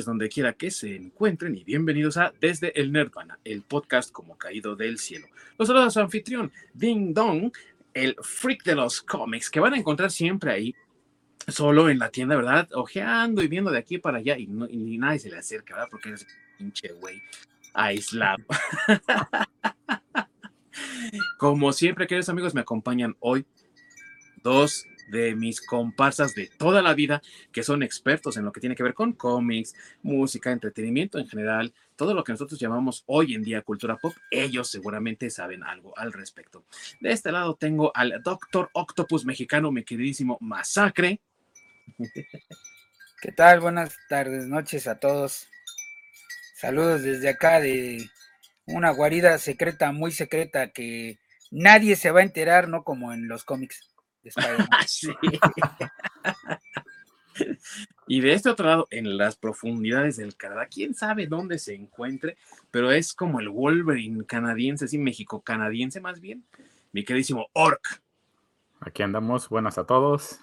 donde quiera que se encuentren y bienvenidos a Desde el Nerdvana, el podcast como caído del cielo. Los saludos a su anfitrión, Ding Dong, el freak de los cómics, que van a encontrar siempre ahí, solo en la tienda, ¿verdad? Ojeando y viendo de aquí para allá y, ni nadie se le acerca, ¿verdad? Porque es pinche güey aislado. como siempre, queridos amigos, me acompañan hoy dos de mis comparsas de toda la vida, que son expertos en lo que tiene que ver con cómics, música, entretenimiento en general, todo lo que nosotros llamamos hoy en día cultura pop, ellos seguramente saben algo al respecto. De este lado tengo al Doctor Octopus mexicano, mi queridísimo Masacre. ¿Qué tal? Buenas tardes, noches a todos. Saludos desde acá de una guarida secreta, muy secreta, que nadie se va a enterar, no como en los cómics. y de este otro lado, en las profundidades del Canadá, quién sabe dónde se encuentre, pero es como el Wolverine canadiense, sí, México canadiense más bien, mi queridísimo Orc. Aquí andamos, buenas a todos.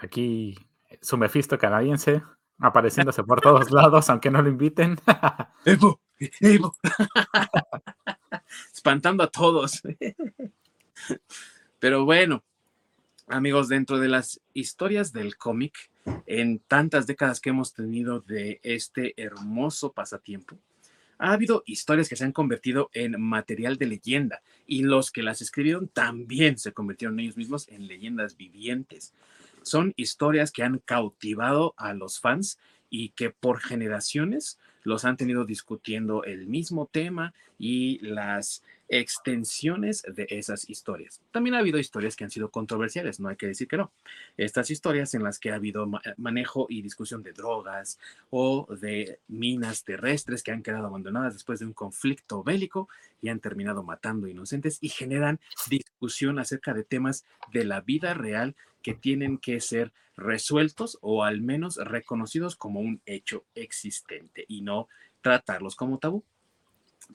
Aquí su Mephisto canadiense, apareciéndose por todos lados, aunque no lo inviten. Espantando a todos. Pero bueno, amigos, dentro de las historias del cómic, en tantas décadas que hemos tenido de este hermoso pasatiempo, ha habido historias que se han convertido en material de leyenda y los que las escribieron también se convirtieron ellos mismos en leyendas vivientes. Son historias que han cautivado a los fans y que por generaciones los han tenido discutiendo el mismo tema y las extensiones de esas historias. También ha habido historias que han sido controversiales, no hay que decir que no. Estas historias en las que ha habido manejo y discusión de drogas o de minas terrestres que han quedado abandonadas después de un conflicto bélico y han terminado matando inocentes y generan discusión acerca de temas de la vida real que tienen que ser resueltos o al menos reconocidos como un hecho existente y no tratarlos como tabú.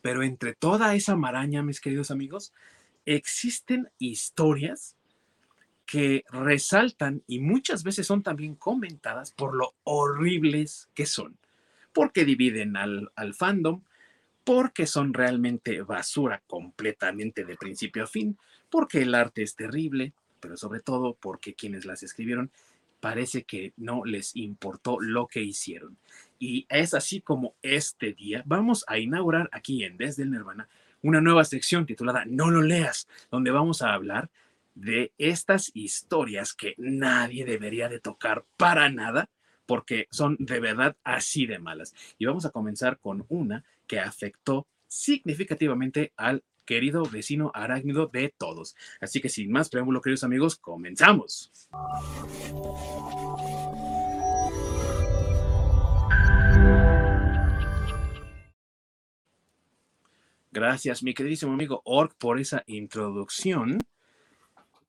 Pero entre toda esa maraña, mis queridos amigos, existen historias que resaltan y muchas veces son también comentadas por lo horribles que son, porque dividen al, al fandom, porque son realmente basura completamente de principio a fin, porque el arte es terrible, pero sobre todo porque quienes las escribieron parece que no les importó lo que hicieron. Y es así como este día vamos a inaugurar aquí en Desde el Nirvana una nueva sección titulada No lo leas, donde vamos a hablar de estas historias que nadie debería de tocar para nada, porque son de verdad así de malas. Y vamos a comenzar con una que afectó significativamente al querido vecino arácnido de todos. Así que sin más preámbulo, queridos amigos, comenzamos. Gracias, mi queridísimo amigo Orc, por esa introducción.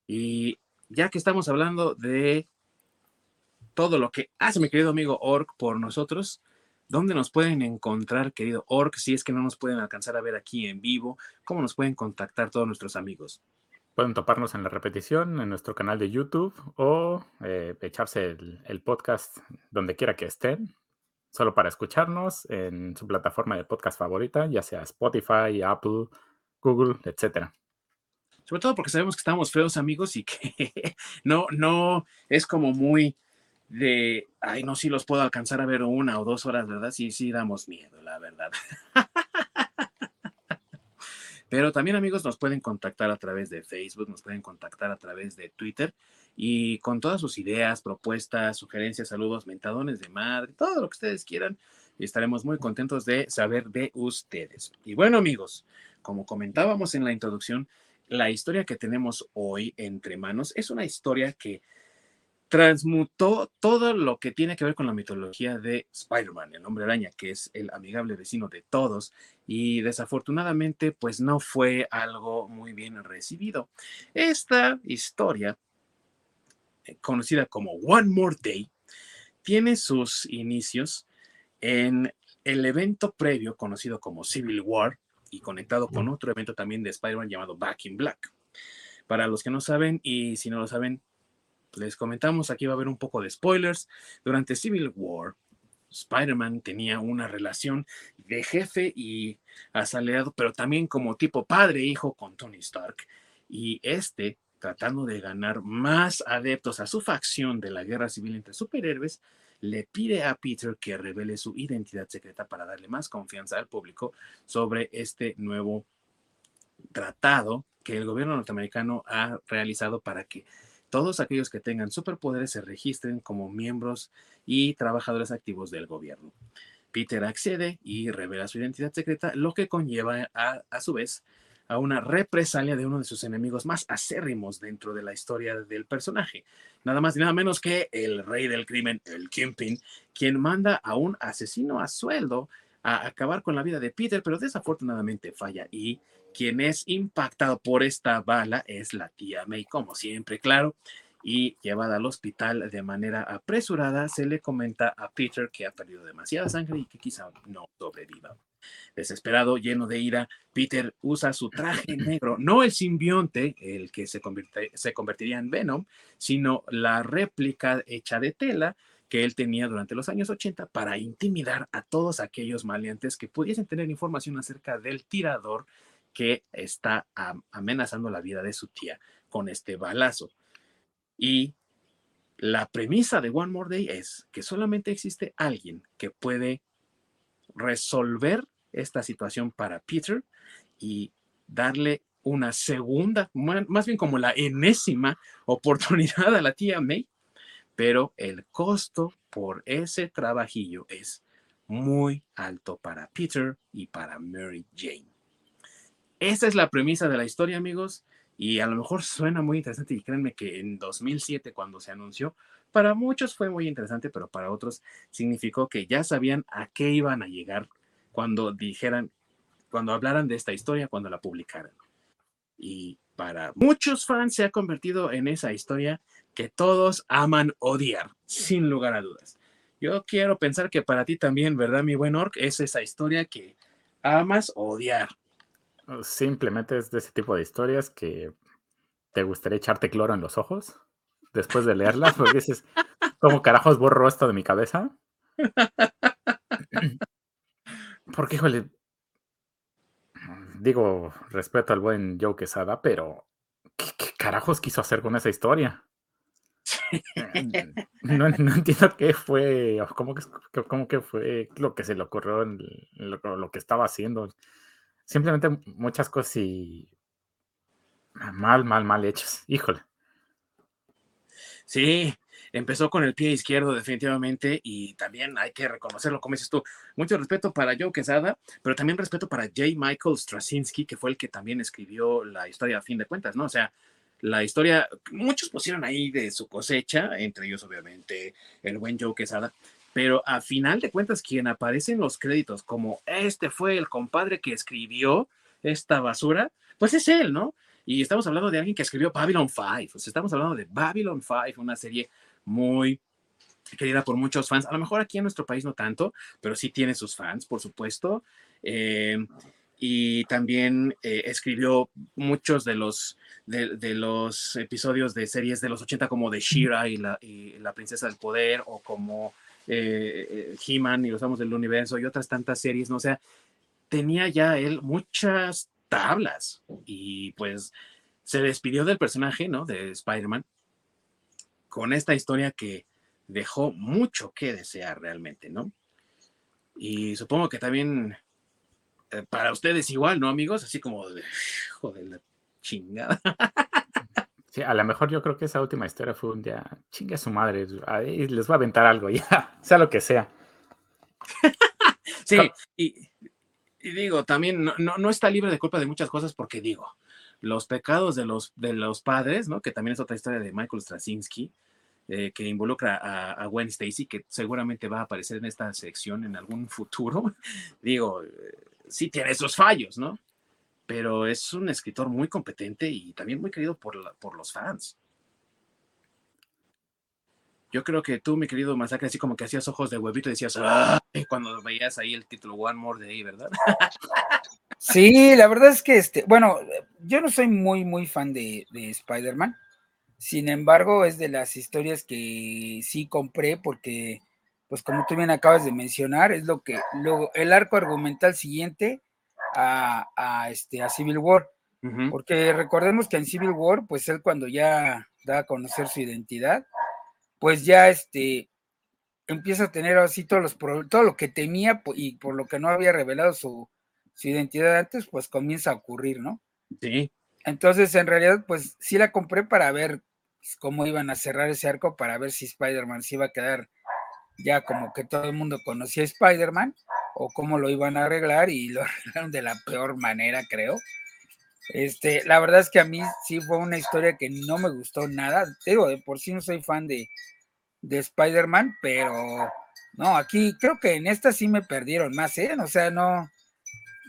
Y ya que estamos hablando de todo lo que hace mi querido amigo Orc por nosotros, ¿Dónde nos pueden encontrar, querido Orc? Si es que no nos pueden alcanzar a ver aquí en vivo, ¿cómo nos pueden contactar todos nuestros amigos? Pueden toparnos en la repetición en nuestro canal de YouTube o eh, echarse el, podcast donde quiera que estén, solo para escucharnos en su plataforma de podcast favorita, ya sea Spotify, Apple, Google, etcétera. Sobre todo porque sabemos que estamos feos amigos y que no, no es como muy de, ay, no, si los puedo alcanzar a ver una o dos horas, ¿verdad? Sí, sí, damos miedo, la verdad. Pero también amigos nos pueden contactar a través de Facebook, nos pueden contactar a través de Twitter y con todas sus ideas, propuestas, sugerencias, saludos, mentadones de madre, todo lo que ustedes quieran, estaremos muy contentos de saber de ustedes. Y bueno amigos, como comentábamos en la introducción, la historia que tenemos hoy entre manos es una historia que transmutó todo lo que tiene que ver con la mitología de Spider-Man, el hombre araña, que es el amigable vecino de todos, y desafortunadamente pues no fue algo muy bien recibido. Esta historia, eh, conocida como One More Day, tiene sus inicios en el evento previo conocido como Civil War y conectado con otro evento también de Spider-Man llamado Back in Black. Para los que no saben, y si no lo saben, les comentamos, aquí va a haber un poco de spoilers. Durante Civil War, Spider-Man tenía una relación de jefe y asalariado, pero también como tipo padre-hijo con Tony Stark. Y este, tratando de ganar más adeptos a su facción de la guerra civil entre superhéroes, le pide a Peter que revele su identidad secreta para darle más confianza al público sobre este nuevo tratado que el gobierno norteamericano ha realizado para que todos aquellos que tengan superpoderes se registren como miembros y trabajadores activos del gobierno. Peter accede y revela su identidad secreta, lo que conlleva a, a su vez a una represalia de uno de sus enemigos más acérrimos dentro de la historia del personaje. Nada más y nada menos que el rey del crimen, el Kingpin, quien manda a un asesino a sueldo a acabar con la vida de Peter, pero desafortunadamente falla y quien es impactado por esta bala es la tía May, como siempre, claro, y llevada al hospital de manera apresurada, se le comenta a Peter que ha perdido demasiada sangre y que quizá no sobreviva. Desesperado, lleno de ira, Peter usa su traje negro, no el simbionte, el que se, se convertiría en Venom, sino la réplica hecha de tela que él tenía durante los años 80 para intimidar a todos aquellos maleantes que pudiesen tener información acerca del tirador que está amenazando la vida de su tía con este balazo. Y la premisa de One More Day es que solamente existe alguien que puede resolver esta situación para Peter y darle una segunda, más bien como la enésima oportunidad a la tía May, pero el costo por ese trabajillo es muy alto para Peter y para Mary Jane. Esa es la premisa de la historia, amigos, y a lo mejor suena muy interesante y créanme que en 2007 cuando se anunció, para muchos fue muy interesante, pero para otros significó que ya sabían a qué iban a llegar cuando dijeran, cuando hablaran de esta historia, cuando la publicaran. Y para muchos fans se ha convertido en esa historia que todos aman odiar, sin lugar a dudas. Yo quiero pensar que para ti también, ¿verdad, mi buen Orc? Es esa historia que amas odiar. Simplemente es de ese tipo de historias que te gustaría echarte cloro en los ojos después de leerlas, porque dices, ¿cómo carajos borro esto de mi cabeza? Porque, híjole, digo, respeto al buen Joe Quesada, pero ¿qué, carajos quiso hacer con esa historia? No, entiendo qué fue, cómo que, cómo que fue lo que se le ocurrió, en lo, que estaba haciendo. Simplemente muchas cosas y mal, mal, mal hechas. Híjole. Sí, empezó con el pie izquierdo definitivamente y también hay que reconocerlo, como dices tú, mucho respeto para Joe Quesada, pero también respeto para J. Michael Straczynski, que fue el que también escribió la historia a fin de cuentas, ¿no? O sea, la historia, muchos pusieron ahí de su cosecha, entre ellos obviamente el buen Joe Quesada, pero a final de cuentas quien aparece en los créditos como este fue el compadre que escribió esta basura, pues es él, ¿no? Y estamos hablando de alguien que escribió Babylon 5, o sea, estamos hablando de Babylon 5, una serie muy querida por muchos fans. A lo mejor aquí en nuestro país no tanto, pero sí tiene sus fans, por supuesto. Eh, y también eh, escribió muchos de los, de, los episodios de series de los 80 como de Shira y la, y la Princesa del Poder o como eh, He-Man y los Amos del Universo y otras tantas series, ¿no? O sea, tenía ya él muchas tablas y pues se despidió del personaje, ¿no? De Spider-Man con esta historia que dejó mucho que desear realmente, ¿no? Y supongo que también eh, para ustedes igual, ¿no, amigos? Así como de, joder, la chingada. Sí, a lo mejor yo creo que esa última historia fue un día, chingue a su madre, les va a aventar algo ya, sea lo que sea. sí, y, digo, también no, no, está libre de culpa de muchas cosas porque digo, los pecados de los, de los padres, ¿no? Que también es otra historia de Michael Straczynski, eh, que involucra a, Gwen Stacy, que seguramente va a aparecer en esta sección en algún futuro. Digo, eh, sí tiene esos fallos, ¿no? Pero es un escritor muy competente y también muy querido por, por los fans. Yo creo que tú, mi querido Masacre, así como que hacías ojos de huevito y decías, cuando veías ahí el título One More Day, ¿verdad? Sí, la verdad es que, este, bueno, yo no soy muy, muy fan de, de Spider-Man. Sin embargo, es de las historias que sí compré porque pues como tú bien acabas de mencionar, es lo que luego el arco argumental siguiente a, este, a Civil War. Porque recordemos que en Civil War, pues él cuando ya da a conocer su identidad, pues ya este empieza a tener así todos los todo lo que temía y por lo que no había revelado su, su identidad antes, pues comienza a ocurrir, ¿no? Sí. Entonces, en realidad, pues sí la compré para ver cómo iban a cerrar ese arco, para ver si Spider-Man se iba a quedar ya como que todo el mundo conocía a Spider-Man o cómo lo iban a arreglar y lo arreglaron de la peor manera, creo. Este, la verdad es que a mí sí fue una historia que no me gustó nada. Digo, de por sí no soy fan de, de Spider-Man, pero no, aquí creo que en esta sí me perdieron más, ¿eh? O sea, no,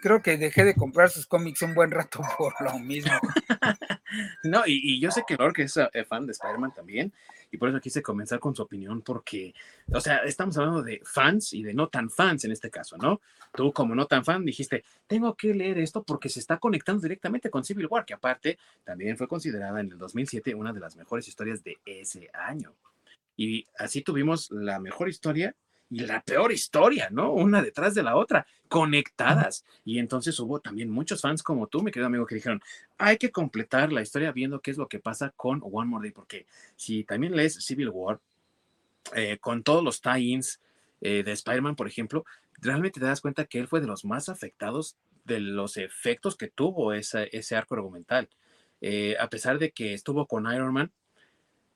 creo que dejé de comprar sus cómics un buen rato por lo mismo. no, y, yo sé que Lork es eh, fan de Spider-Man también, y por eso quise comenzar con su opinión, porque, o sea, estamos hablando de fans y de no tan fans en este caso, ¿no? Tú, como no tan fan, dijiste, tengo que leer esto porque se está conectando directamente con Civil War, que aparte también fue considerada en el 2007 una de las mejores historias de ese año. Y así tuvimos la mejor historia y la peor historia, ¿no? Una detrás de la otra, conectadas. Y entonces hubo también muchos fans como tú, mi querido amigo, que dijeron, hay que completar la historia viendo qué es lo que pasa con One More Day, porque si también lees Civil War, eh, con todos los tie-ins eh, de Spider-Man, por ejemplo, realmente te das cuenta que él fue de los más afectados de los efectos que tuvo ese arco argumental. Eh, a pesar de que estuvo con Iron Man,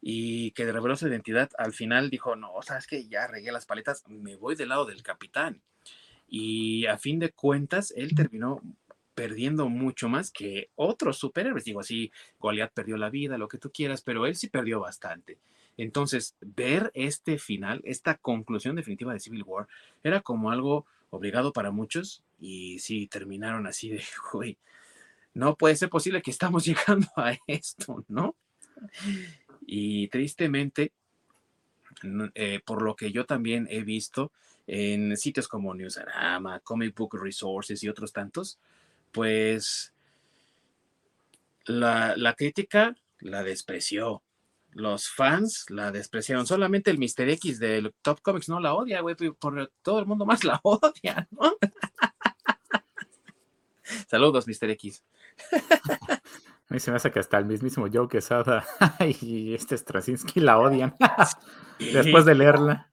y que reveló su identidad, al final dijo, no, sabes que ya regué las paletas, me voy del lado del capitán. Y a fin de cuentas, él terminó perdiendo mucho más que otros superhéroes. Digo así, Goliath perdió la vida, lo que tú quieras, pero él sí perdió bastante. Entonces, ver este final, esta conclusión definitiva de Civil War, era como algo obligado para muchos y sí terminaron así de, uy, no puede ser posible que estamos llegando a esto, ¿no? Y tristemente, eh, por lo que yo también he visto en sitios como Newsarama, Comic Book Resources y otros tantos, pues la, la crítica la despreció. Los fans la despreciaron. Solamente el Mr. X del Top Comics no la odia, güey, todo el mundo más la odia, ¿no? Saludos, Mr. X. A mí se me hace que hasta el mismísimo Joe Quesada y este Straczynski la odian después de leerla.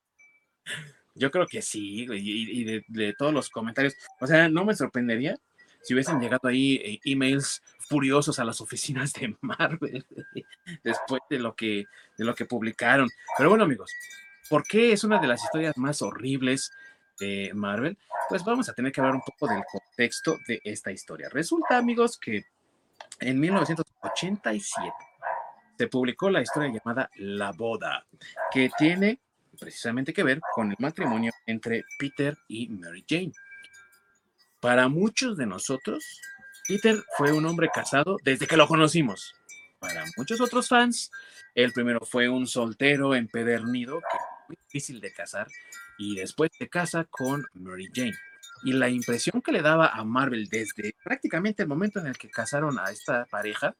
Yo creo que sí, y, de, todos los comentarios. O sea, no me sorprendería si hubiesen llegado ahí eh, emails furiosos a las oficinas de Marvel después de lo que de lo que publicaron. Pero bueno, amigos, ¿por qué es una de las historias más horribles de Marvel? Pues vamos a tener que hablar un poco del contexto de esta historia. Resulta, amigos, que en 1987 se publicó la historia llamada La Boda, que tiene precisamente que ver con el matrimonio entre Peter y Mary Jane. Para muchos de nosotros, Peter fue un hombre casado desde que lo conocimos. Para muchos otros fans, el primero fue un soltero empedernido que muy difícil de casar y después se casa con Mary Jane. Y la impresión que le daba a Marvel desde prácticamente el momento en el que casaron a esta pareja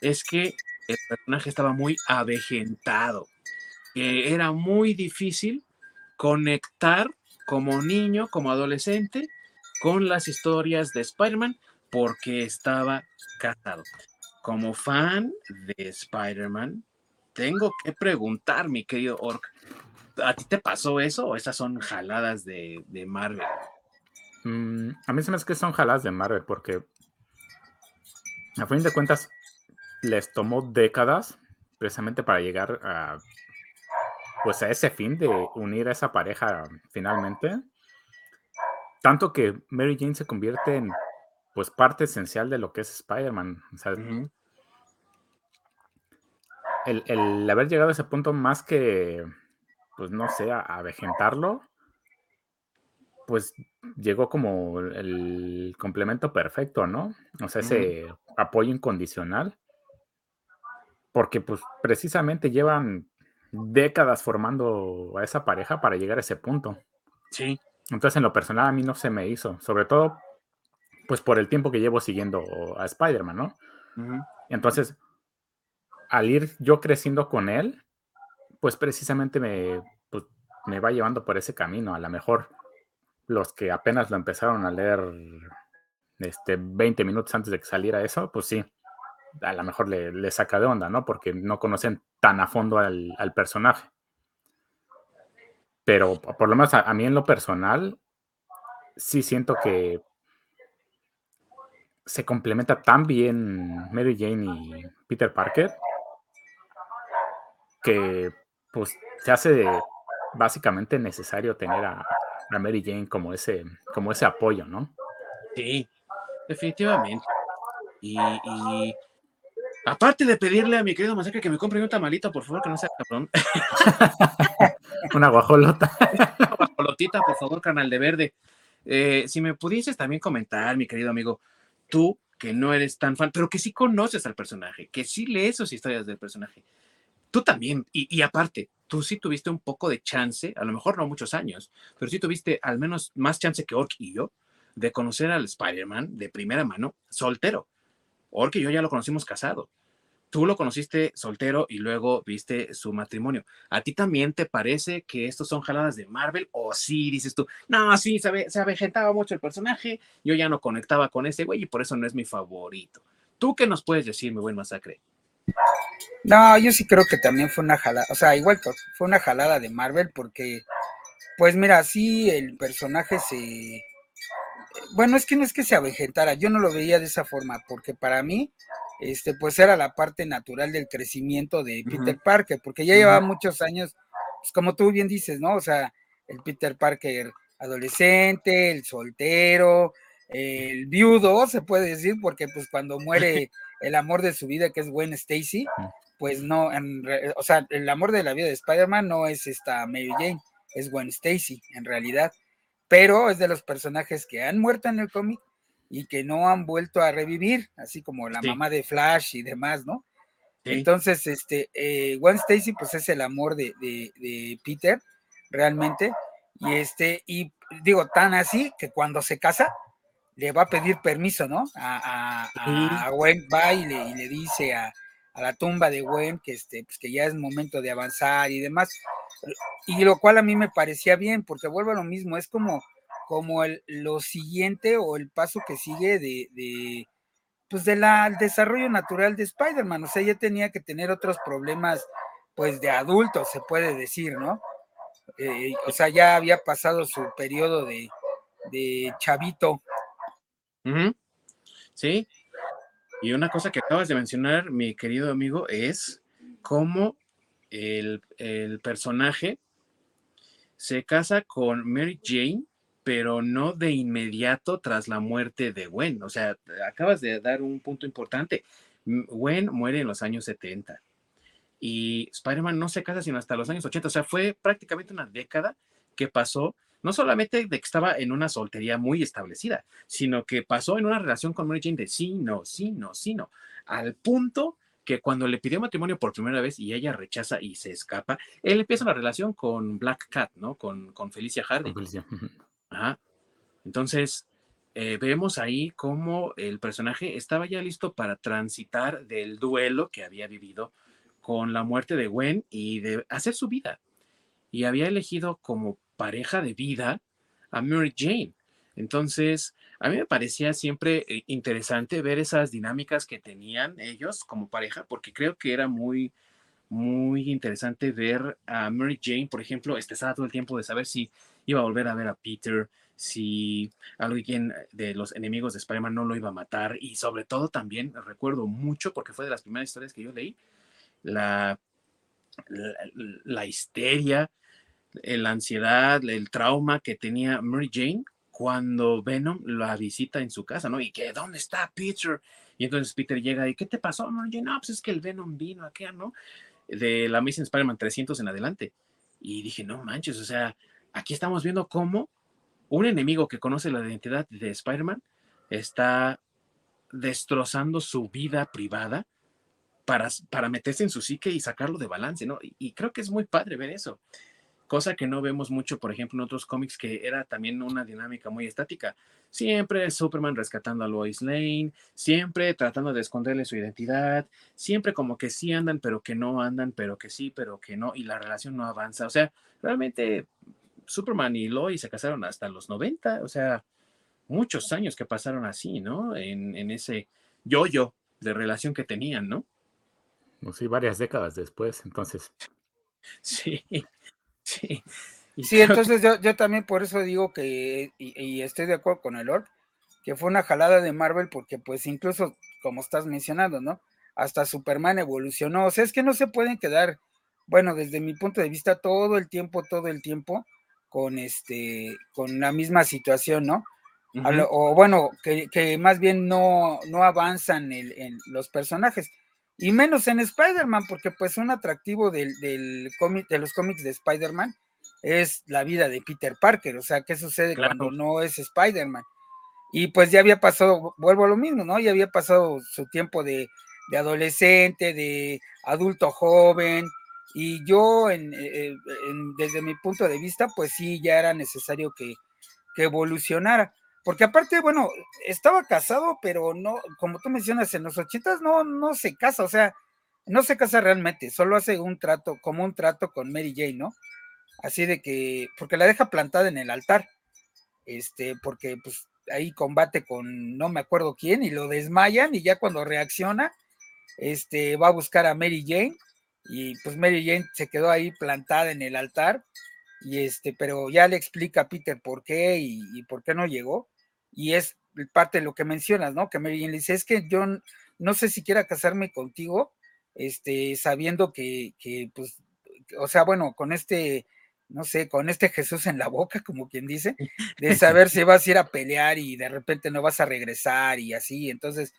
es que el personaje estaba muy avejentado, que era muy difícil conectar como niño, como adolescente, con las historias de Spider-Man porque estaba casado. Como fan de Spider-Man, tengo que preguntar, mi querido Orc, ¿a ti te pasó eso o esas son jaladas de, de Marvel? Mm, a mí se me hace que son jaladas de Marvel porque a fin de cuentas les tomó décadas precisamente para llegar a pues a ese fin de unir a esa pareja finalmente. Tanto que Mary Jane se convierte en pues parte esencial de lo que es Spider-Man. el, el, haber llegado a ese punto más que, pues no sé, a, a vegetarlo, pues llegó como el complemento perfecto, ¿no? O sea, ese apoyo incondicional. Porque pues precisamente llevan décadas formando a esa pareja para llegar a ese punto. Sí. Entonces, en lo personal, a mí no se me hizo, sobre todo, pues por el tiempo que llevo siguiendo a Spider-Man, ¿no? Entonces, al ir yo creciendo con él, pues precisamente me, pues, me va llevando por ese camino. A lo mejor los que apenas lo empezaron a leer este, 20 minutos antes de que saliera eso, pues sí, a lo mejor le, saca de onda, ¿no? Porque no conocen tan a fondo al, personaje. Pero por lo menos a, mí en lo personal, sí siento que se complementa tan bien Mary Jane y Peter Parker que pues se hace básicamente necesario tener a, Mary Jane como ese, como ese apoyo, ¿no? Sí, definitivamente. Y, y, aparte de pedirle a mi querido Masacre que me compre un tamalito, por favor, que no sea cabrón. Una guajolota. Una guajolotita, por favor, canal de verde. Eh, si me pudieses también comentar, mi querido amigo, tú que no eres tan fan, pero que sí conoces al personaje, que sí lees sus historias del personaje. Tú también, y, y aparte, tú sí tuviste un poco de chance, a lo mejor no muchos años, pero sí tuviste al menos más chance que Ork y yo de conocer al Spider-Man de primera mano soltero. Ork y yo ya lo conocimos casado. Tú lo conociste soltero y luego viste su matrimonio. ¿A ti también te parece que estos son jaladas de Marvel? ¿O sí dices tú, no, sí, se, se avejentaba mucho el personaje, yo ya no conectaba con ese güey y por eso no es mi favorito? ¿Tú qué nos puedes decir, mi buen masacre? No, yo sí creo que también fue una jalada, o sea, igual fue una jalada de Marvel porque, pues mira, sí, el personaje se... Bueno, es que no es que se avejentara, yo no lo veía de esa forma, porque para mí, este, pues era la parte natural del crecimiento de Peter Parker, porque ya llevaba muchos años, pues como tú bien dices, ¿no? O sea, el Peter Parker adolescente, el soltero, el viudo, se puede decir, porque pues cuando muere el amor de su vida, que es Gwen Stacy, pues no, o sea, el amor de la vida de Spider-Man no es esta Mary Jane, es Gwen Stacy, en realidad, pero es de los personajes que han muerto en el cómic y que no han vuelto a revivir, así como la mamá de Flash y demás, ¿no? Entonces, este, eh, Gwen Stacy, pues es el amor de, de, Peter, realmente, y este, y digo, tan así que cuando se casa, le va a pedir permiso, ¿no? A, a, Gwen va y le, dice a, la tumba de Gwen que, este, pues que ya es momento de avanzar y demás. Y lo cual a mí me parecía bien, porque vuelvo a lo mismo, es como, como el, lo siguiente o el paso que sigue de, de pues del desarrollo natural de Spider-Man. O sea, ya tenía que tener otros problemas, pues de adulto, se puede decir, ¿no? Eh, o sea, ya había pasado su periodo de, de chavito Sí. Y una cosa que acabas de mencionar, mi querido amigo, es cómo el, personaje se casa con Mary Jane, pero no de inmediato tras la muerte de Gwen. O sea, acabas de dar un punto importante. Gwen muere en los años 70 y Spider-Man no se casa sino hasta los años 80. O sea, fue prácticamente una década que pasó no solamente de que estaba en una soltería muy establecida, sino que pasó en una relación con Mary Jane de sí, no, sí, no, sí, no, al punto que cuando le pidió matrimonio por primera vez y ella rechaza y se escapa, él empieza una relación con Black Cat, ¿no? Con, con Felicia Hardy. Ajá. Entonces, eh, vemos ahí cómo el personaje estaba ya listo para transitar del duelo que había vivido con la muerte de Gwen y de hacer su vida. Y había elegido como pareja de vida a Mary Jane. Entonces, a mí me parecía siempre eh, interesante ver esas dinámicas que tenían ellos como pareja, porque creo que era muy, muy interesante ver a Mary Jane, por ejemplo, estresada todo el tiempo de saber si iba a volver a ver a Peter, si alguien de los enemigos de Spider-Man no lo iba a matar, y sobre todo también recuerdo mucho, porque fue de las primeras historias que yo leí, la, la, la histeria la ansiedad, el trauma que tenía Mary Jane cuando Venom la visita en su casa, ¿no? Y que, ¿dónde está Peter? Y entonces Peter llega y, ¿qué te pasó, Mary Jane? No, pues es que el Venom vino acá, ¿no? De la Amazing Spider-Man 300 en adelante. Y dije, no manches, o sea, aquí estamos viendo cómo un enemigo que conoce la identidad de Spider-Man está destrozando su vida privada para, para meterse en su psique y sacarlo de balance, ¿no? Y, y creo que es muy padre ver eso. Cosa que no vemos mucho, por ejemplo, en otros cómics, que era también una dinámica muy estática. Siempre Superman rescatando a Lois Lane, siempre tratando de esconderle su identidad, siempre como que sí andan, pero que no andan, pero que sí, pero que no, y la relación no avanza. O sea, realmente Superman y Lois se casaron hasta los 90, o sea, muchos años que pasaron así, ¿no? En, en ese yo-yo de relación que tenían, ¿no? Pues sí, varias décadas después, entonces. Sí, sí. sí, entonces yo, yo, también por eso digo que, y, estoy de acuerdo con el Orb, que fue una jalada de Marvel porque pues incluso, como estás mencionando, ¿no? Hasta Superman evolucionó, o sea, es que no se pueden quedar, bueno, desde mi punto de vista, todo el tiempo, todo el tiempo, con este, con la misma situación, ¿no? o bueno, que, más bien no, no avanzan en los personajes y menos en Spider-Man, porque pues un atractivo del, del cómic, de los cómics de Spider-Man es la vida de Peter Parker, o sea, ¿qué sucede cuando no es Spider-Man? Y pues ya había pasado, vuelvo a lo mismo, ¿no? Ya había pasado su tiempo de, de adolescente, de adulto joven, y yo, en, eh, en, desde mi punto de vista, pues sí, ya era necesario que, que evolucionara. Porque aparte, bueno, estaba casado, pero no, como tú mencionas, en los ochentas no, no se casa, o sea, no se casa realmente, solo hace un trato, como un trato con Mary Jane, ¿no? Así de que, porque la deja plantada en el altar, este, porque pues ahí combate con no me acuerdo quién y lo desmayan y ya cuando reacciona, este, va a buscar a Mary Jane y pues Mary Jane se quedó ahí plantada en el altar y este, pero ya le explica a Peter por qué y, y por qué no llegó y es parte de lo que mencionas, ¿no? Que Mary Jane le dice, es que yo no sé si quiera casarme contigo, este, sabiendo que, que, pues, o sea, bueno, con este, no sé, con este Jesús en la boca, como quien dice, de saber si vas a ir a pelear y de repente no vas a regresar y así, entonces,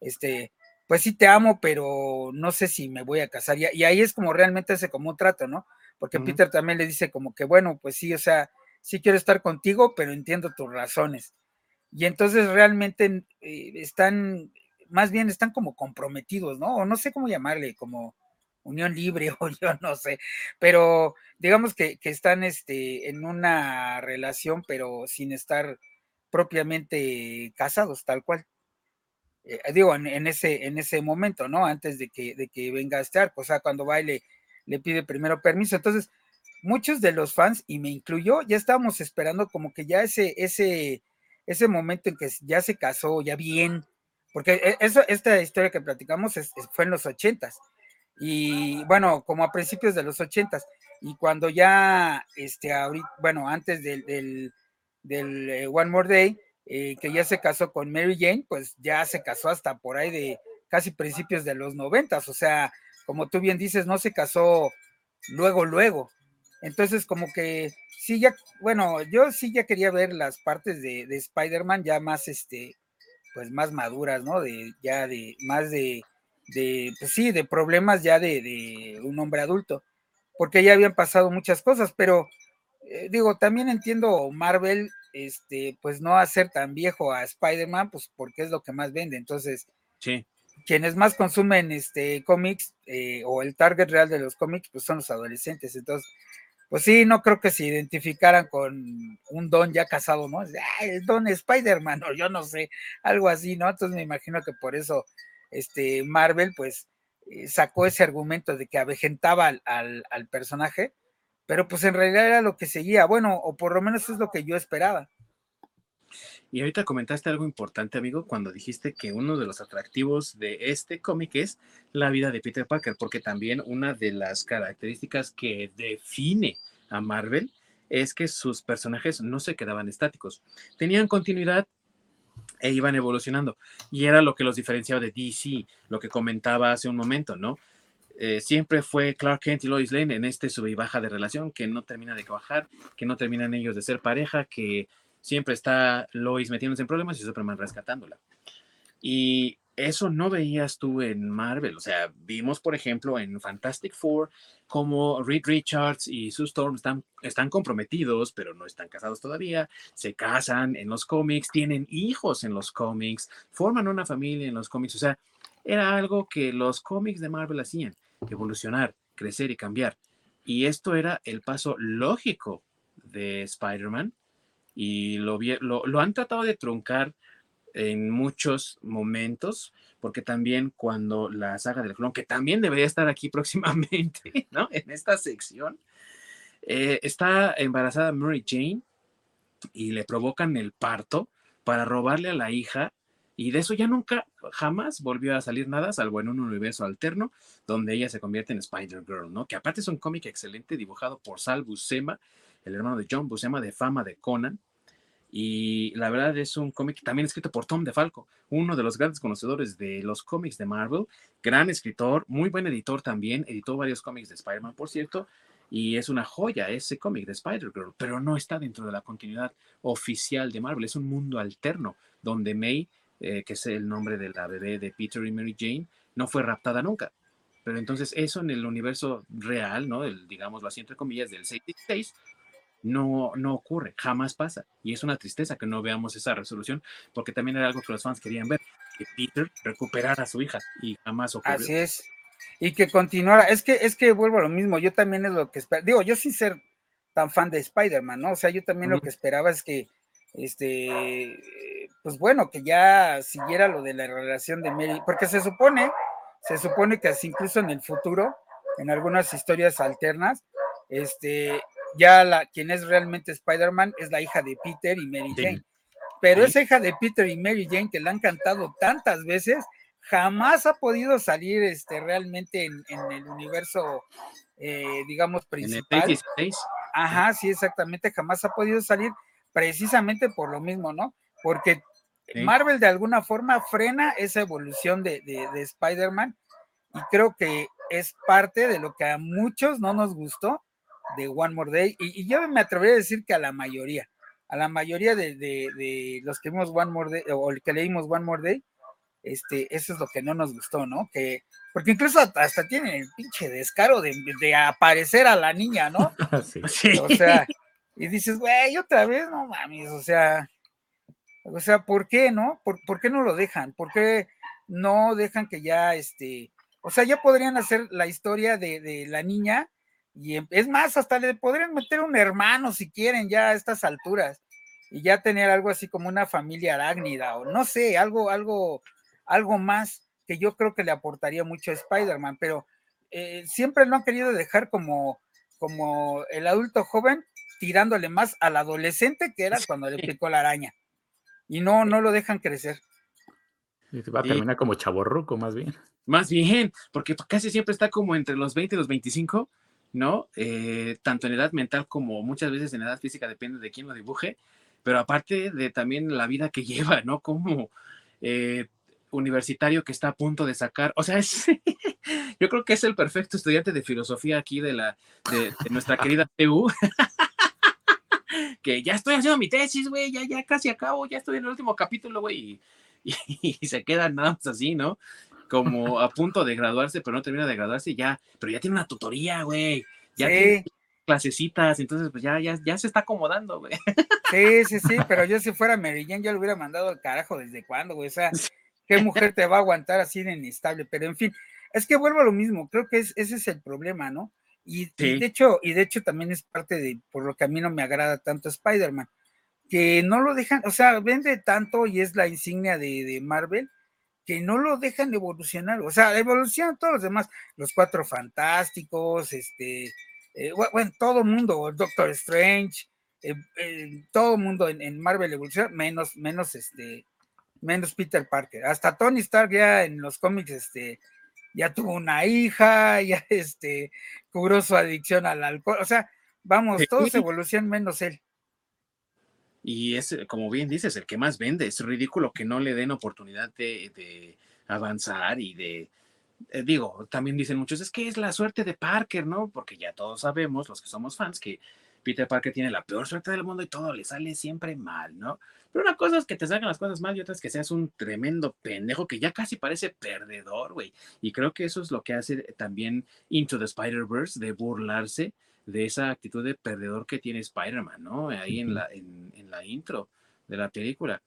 este, pues sí te amo, pero no sé si me voy a casar. Y, y ahí es como realmente ese como un trato, ¿no? Porque Peter también le dice como que, bueno, pues sí, o sea, sí quiero estar contigo, pero entiendo tus razones y entonces realmente eh, están, más bien están como comprometidos, ¿no? O no sé cómo llamarle, como unión libre o yo no sé, pero digamos que, están este, en una relación, pero sin estar propiamente casados, tal cual. Eh, digo, en, ese, en ese momento, ¿no? Antes de que, de que venga este arco, o sea, cuando va y le, le pide primero permiso. Entonces, muchos de los fans, y me incluyo, ya estábamos esperando como que ya ese, ese, ese momento en que ya se casó, ya bien, porque e, eso, esta historia que platicamos fue en los ochentas, y bueno, como a principios de los ochentas, y cuando ya, este, ahorita, bueno, antes del, del, eh, One More Day, eh, que ya se casó con Mary Jane, pues ya se casó hasta por ahí de casi principios de los noventas, o sea, como tú bien dices, no se casó luego, luego. Entonces, como que sí, ya, bueno, yo sí ya quería ver las partes de, Spider-Man ya más, este, pues más maduras, ¿no? De, ya de, más de, de pues sí, de problemas ya de, un hombre adulto, porque ya habían pasado muchas cosas, pero eh, digo, también entiendo Marvel, este, pues no hacer tan viejo a Spider-Man, pues porque es lo que más vende, entonces, sí. quienes más consumen este cómics eh, o el target real de los cómics, pues son los adolescentes, entonces pues sí, no creo que se identificaran con un don ya casado, ¿no? el don Spider-Man, o yo no sé, algo así, ¿no? Entonces me imagino que por eso este Marvel, pues, eh, sacó ese argumento de que avejentaba al, al, personaje, pero pues en realidad era lo que seguía, bueno, o por lo menos es lo que yo esperaba. Y ahorita comentaste algo importante, amigo, cuando dijiste que uno de los atractivos de este cómic es la vida de Peter Parker, porque también una de las características que define a Marvel es que sus personajes no se quedaban estáticos, tenían continuidad e iban evolucionando. Y era lo que los diferenciaba de DC, lo que comentaba hace un momento, ¿no? Eh, siempre fue Clark Kent y Lois Lane en este sub y baja de relación que no termina de trabajar, que no terminan ellos de ser pareja, que siempre está Lois metiéndose en problemas y Superman rescatándola. Y eso no veías tú en Marvel. O sea, vimos, por ejemplo, en Fantastic Four como Reed Richards y Sue Storm están, están comprometidos, pero no están casados todavía. Se casan en los cómics, tienen hijos en los cómics, forman una familia en los cómics. O sea, era algo que los cómics de Marvel hacían, evolucionar, crecer y cambiar. Y esto era el paso lógico de Spider-Man y lo, han tratado de truncar en muchos momentos, porque también cuando la saga del clon, que también debería estar aquí próximamente, ¿no? En esta sección, eh, está embarazada Mary Jane y le provocan el parto para robarle a la hija y de eso ya nunca, jamás volvió a salir nada, salvo en un universo alterno donde ella se convierte en Spider-Girl, ¿no? Que aparte es un cómic excelente dibujado por Sal Buscema, el hermano de John Buscema de fama de Conan, y la verdad es un cómic también escrito por Tom DeFalco, uno de los grandes conocedores de los cómics de Marvel, gran escritor, muy buen editor también, editó varios cómics de Spider-Man, por cierto, y es una joya ese cómic de Spider-Girl, pero no está dentro de la continuidad oficial de Marvel, es un mundo alterno donde May, eh, que es el nombre de la bebé de Peter y Mary Jane, no fue raptada nunca. Pero entonces eso en el universo real, ¿no? El, digámoslo así, entre comillas, del 66, no, no ocurre, jamás pasa. Y es una tristeza que no veamos esa resolución, porque también era algo que los fans querían ver, que Peter recuperara a su hija y jamás ocurrió. Así es. Y que continuara. Es que, es que vuelvo a lo mismo, yo también es lo que espero. Digo, yo sin ser tan fan de Spider-Man, ¿no? O sea, yo también lo que esperaba es que, este, pues bueno, que ya siguiera lo de la relación de Mary, porque se supone, se supone que así incluso en el futuro, en algunas historias alternas, este, ya la, quien es realmente Spider-Man es la hija de Peter y Mary Jane. Pero esa hija de Peter y Mary Jane que la han cantado tantas veces, jamás ha podido salir este, realmente en, el universo, eh, digamos, principal. En el Ajá, sí, exactamente, jamás ha podido salir precisamente por lo mismo, ¿no? Porque Marvel de alguna forma frena esa evolución de, de Spider-Man y creo que es parte de lo que a muchos no nos gustó de One More Day, y, yo me atrevería a decir que a la mayoría, a la mayoría de, los que vimos One More Day, o el que leímos One More Day, este, eso es lo que no nos gustó, ¿no? Que, porque incluso hasta, tienen el pinche descaro de, aparecer a la niña, ¿no? Sí. O sea, y dices, güey, otra vez, no mames, o sea, o sea, ¿por qué, no? ¿Por, ¿Por, qué no lo dejan? ¿Por qué no dejan que ya, este, o sea, ya podrían hacer la historia de, de la niña y em, es más, hasta le podrían meter un hermano si quieren ya a estas alturas y ya tener algo así como una familia arácnida o no sé, algo, algo, algo más que yo creo que le aportaría mucho a Spider-Man, pero eh, siempre lo han querido dejar como, como el adulto joven tirándole más al adolescente que era cuando le picó la araña. Y no, no lo dejan crecer. va a terminar como chaborruco, más bien. Más bien, porque casi siempre está como entre los 20 y los 25 ¿no? Eh, tanto en edad mental como muchas veces en edad física, depende de quién lo dibuje, pero aparte de también la vida que lleva, ¿no? Como eh, universitario que está a punto de sacar, o sea, es, yo creo que es el perfecto estudiante de filosofía aquí de, la, de, nuestra querida TU. que ya estoy haciendo mi tesis, güey, ya, ya casi acabo, ya estoy en el último capítulo, güey, y, y, se quedan nada más así, ¿no? Como a punto de graduarse, pero no termina de graduarse ya, pero ya tiene una tutoría, güey. Ya tiene clasecitas, entonces pues ya, ya, ya se está acomodando, güey. Sí, sí, sí, pero yo si fuera Mary Jane, yo lo hubiera mandado al carajo desde cuándo, güey. O sea, ¿qué mujer te va a aguantar así de inestable? Pero en fin, es que vuelvo a lo mismo, creo que ese es el problema, ¿no? Y, de hecho, y de hecho también es parte de por lo que a mí no me agrada tanto Spider-Man, que no lo dejan, o sea, vende tanto y es la insignia de, de Marvel, que no lo dejan evolucionar, o sea, evolucionan todos los demás, los cuatro fantásticos, este, eh, bueno, todo el mundo, Doctor Strange, eh, eh, todo el mundo en, Marvel evoluciona, menos, menos este, menos Peter Parker. Hasta Tony Stark ya en los cómics, este, ya tuvo una hija, ya este, cubrió su adicción al alcohol, o sea, vamos, todos evolucionan menos él y es, como bien dices, el que más vende. Es ridículo que no le den oportunidad de, avanzar y de, eh, digo, también dicen muchos, es que es la suerte de Parker, ¿no? Porque ya todos sabemos, los que somos fans, que Peter Parker tiene la peor suerte del mundo y todo le sale siempre mal, ¿no? Pero una cosa es que te salgan las cosas mal y otra es que seas un tremendo pendejo que ya casi parece perdedor, güey. Y creo que eso es lo que hace también Into the Spider-Verse, de burlarse de esa actitud de perdedor que tiene Spider-Man, ¿no? Ahí en la, en, la intro de la película.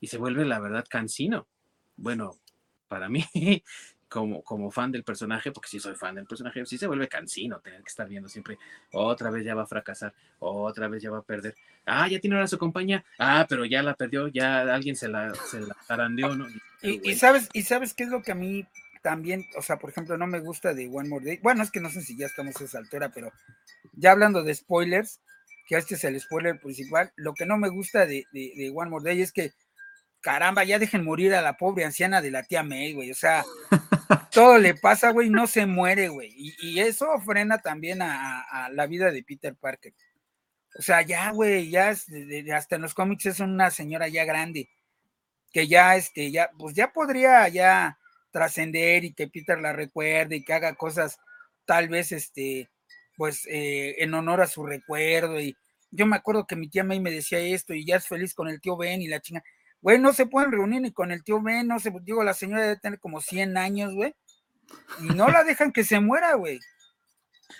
Y se vuelve, la verdad, cansino. Bueno, para mí, como, como fan del personaje, porque sí soy fan del personaje, sí se vuelve cansino tener que estar viendo siempre, otra vez ya va a fracasar, otra vez ya va a perder. Ah, ya tiene ahora su compañía, ah, pero ya la perdió, ya alguien se la, se la tarandeó, ¿no? Y, sabes, y sabes qué es lo que a mí también, o sea, por ejemplo, no me gusta de One More Day. Bueno, es que no sé si ya estamos a esa altura, pero ya hablando de spoilers, que este es el spoiler principal, lo que no me gusta de, de, de One More Day es que caramba, ya dejen morir a la pobre anciana de la tía May, güey. O sea, todo le pasa, güey, no se muere, güey. Y, eso frena también a, la vida de Peter Parker. O sea, ya, güey, ya hasta en los cómics es una señora ya grande, que ya, este, ya, pues ya podría ya trascender y que Peter la recuerde y que haga cosas tal vez, este, pues eh, en honor a su recuerdo. Y yo me acuerdo que mi tía May me decía esto y ya es feliz con el tío Ben y la chinga. Güey, no se pueden reunir ni con el tío Ben, no se, digo, la señora debe tener como 100 años, güey, y no la dejan que se muera, güey.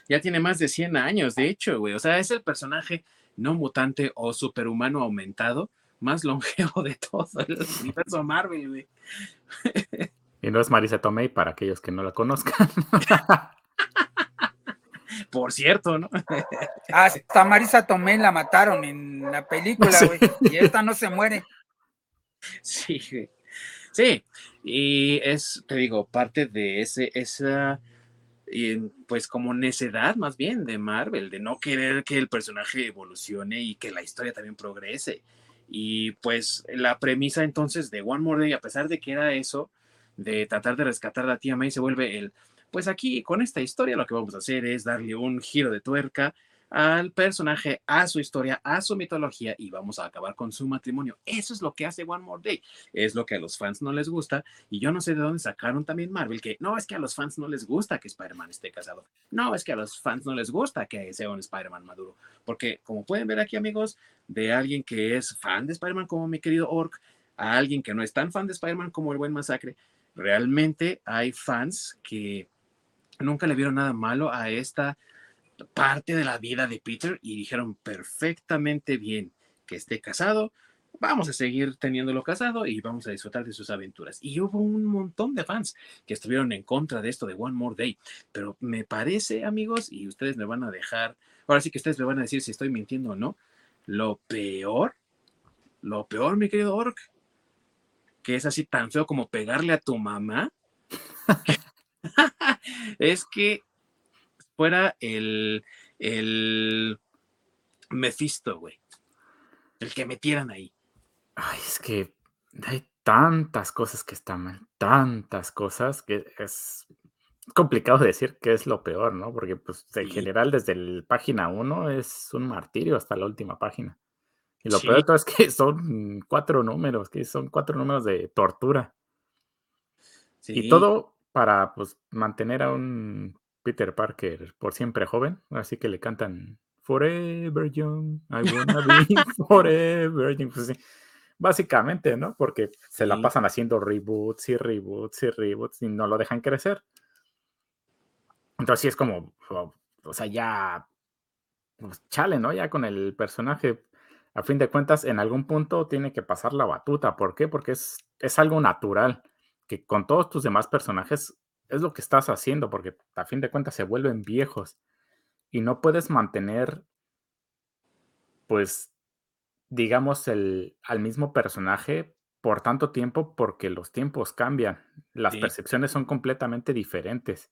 Ya tiene más de 100 años, de hecho, güey, o sea, es el personaje no mutante o superhumano aumentado más longevo de todo el universo Marvel, güey. Y no es Marisa Tomei para aquellos que no la conozcan. Por cierto, ¿no? Hasta Marisa Tomei la mataron en la película, güey. Y esta no se muere. Sí, sí, y es, te digo, parte de ese, esa, pues como necedad más bien de Marvel, de no querer que el personaje evolucione y que la historia también progrese. Y pues la premisa entonces de One More Day, a pesar de que era eso, de tratar de rescatar a la tía May, se vuelve el, pues aquí con esta historia lo que vamos a hacer es darle un giro de tuerca al personaje, a su historia, a su mitología y vamos a acabar con su matrimonio. Eso es lo que hace One More Day. Es lo que a los fans no les gusta y yo no sé de dónde sacaron también Marvel que no es que a los fans no les gusta que Spider-Man esté casado. No, es que a los fans no les gusta que sea un Spider-Man maduro. Porque como pueden ver aquí amigos, de alguien que es fan de Spider-Man como mi querido Orc, a alguien que no es tan fan de Spider-Man como el buen Masacre, realmente hay fans que nunca le vieron nada malo a esta parte de la vida de Peter y dijeron perfectamente bien que esté casado, vamos a seguir teniéndolo casado y vamos a disfrutar de sus aventuras. Y hubo un montón de fans que estuvieron en contra de esto de One More Day, pero me parece, amigos, y ustedes me van a dejar, ahora sí que ustedes me van a decir si estoy mintiendo o no, lo peor, lo peor, mi querido Orc, que es así tan feo como pegarle a tu mamá, es que fuera el, el Mephisto, güey. El que metieran ahí. Ay, es que hay tantas cosas que están mal, tantas cosas que es complicado decir qué es lo peor, ¿no? Porque pues en general desde la página 1 es un martirio hasta la última página. Y lo peor de todo es que son cuatro números, que son cuatro números de tortura. Y todo para pues mantener a un Peter Parker por siempre joven, así que le cantan Forever Young, I wanna be forever young. Pues Básicamente, ¿no? Porque se la pasan haciendo reboots y reboots y reboots y no lo dejan crecer. Entonces sí es como, o sea, ya, pues, chale, ¿no? Ya con el personaje, a fin de cuentas, en algún punto tiene que pasar la batuta. ¿Por qué? Porque es, es algo natural que con todos tus demás personajes es lo que estás haciendo, porque a fin de cuentas se vuelven viejos y no puedes mantener, pues, digamos, el, al mismo personaje por tanto tiempo porque los tiempos cambian, las percepciones son completamente diferentes.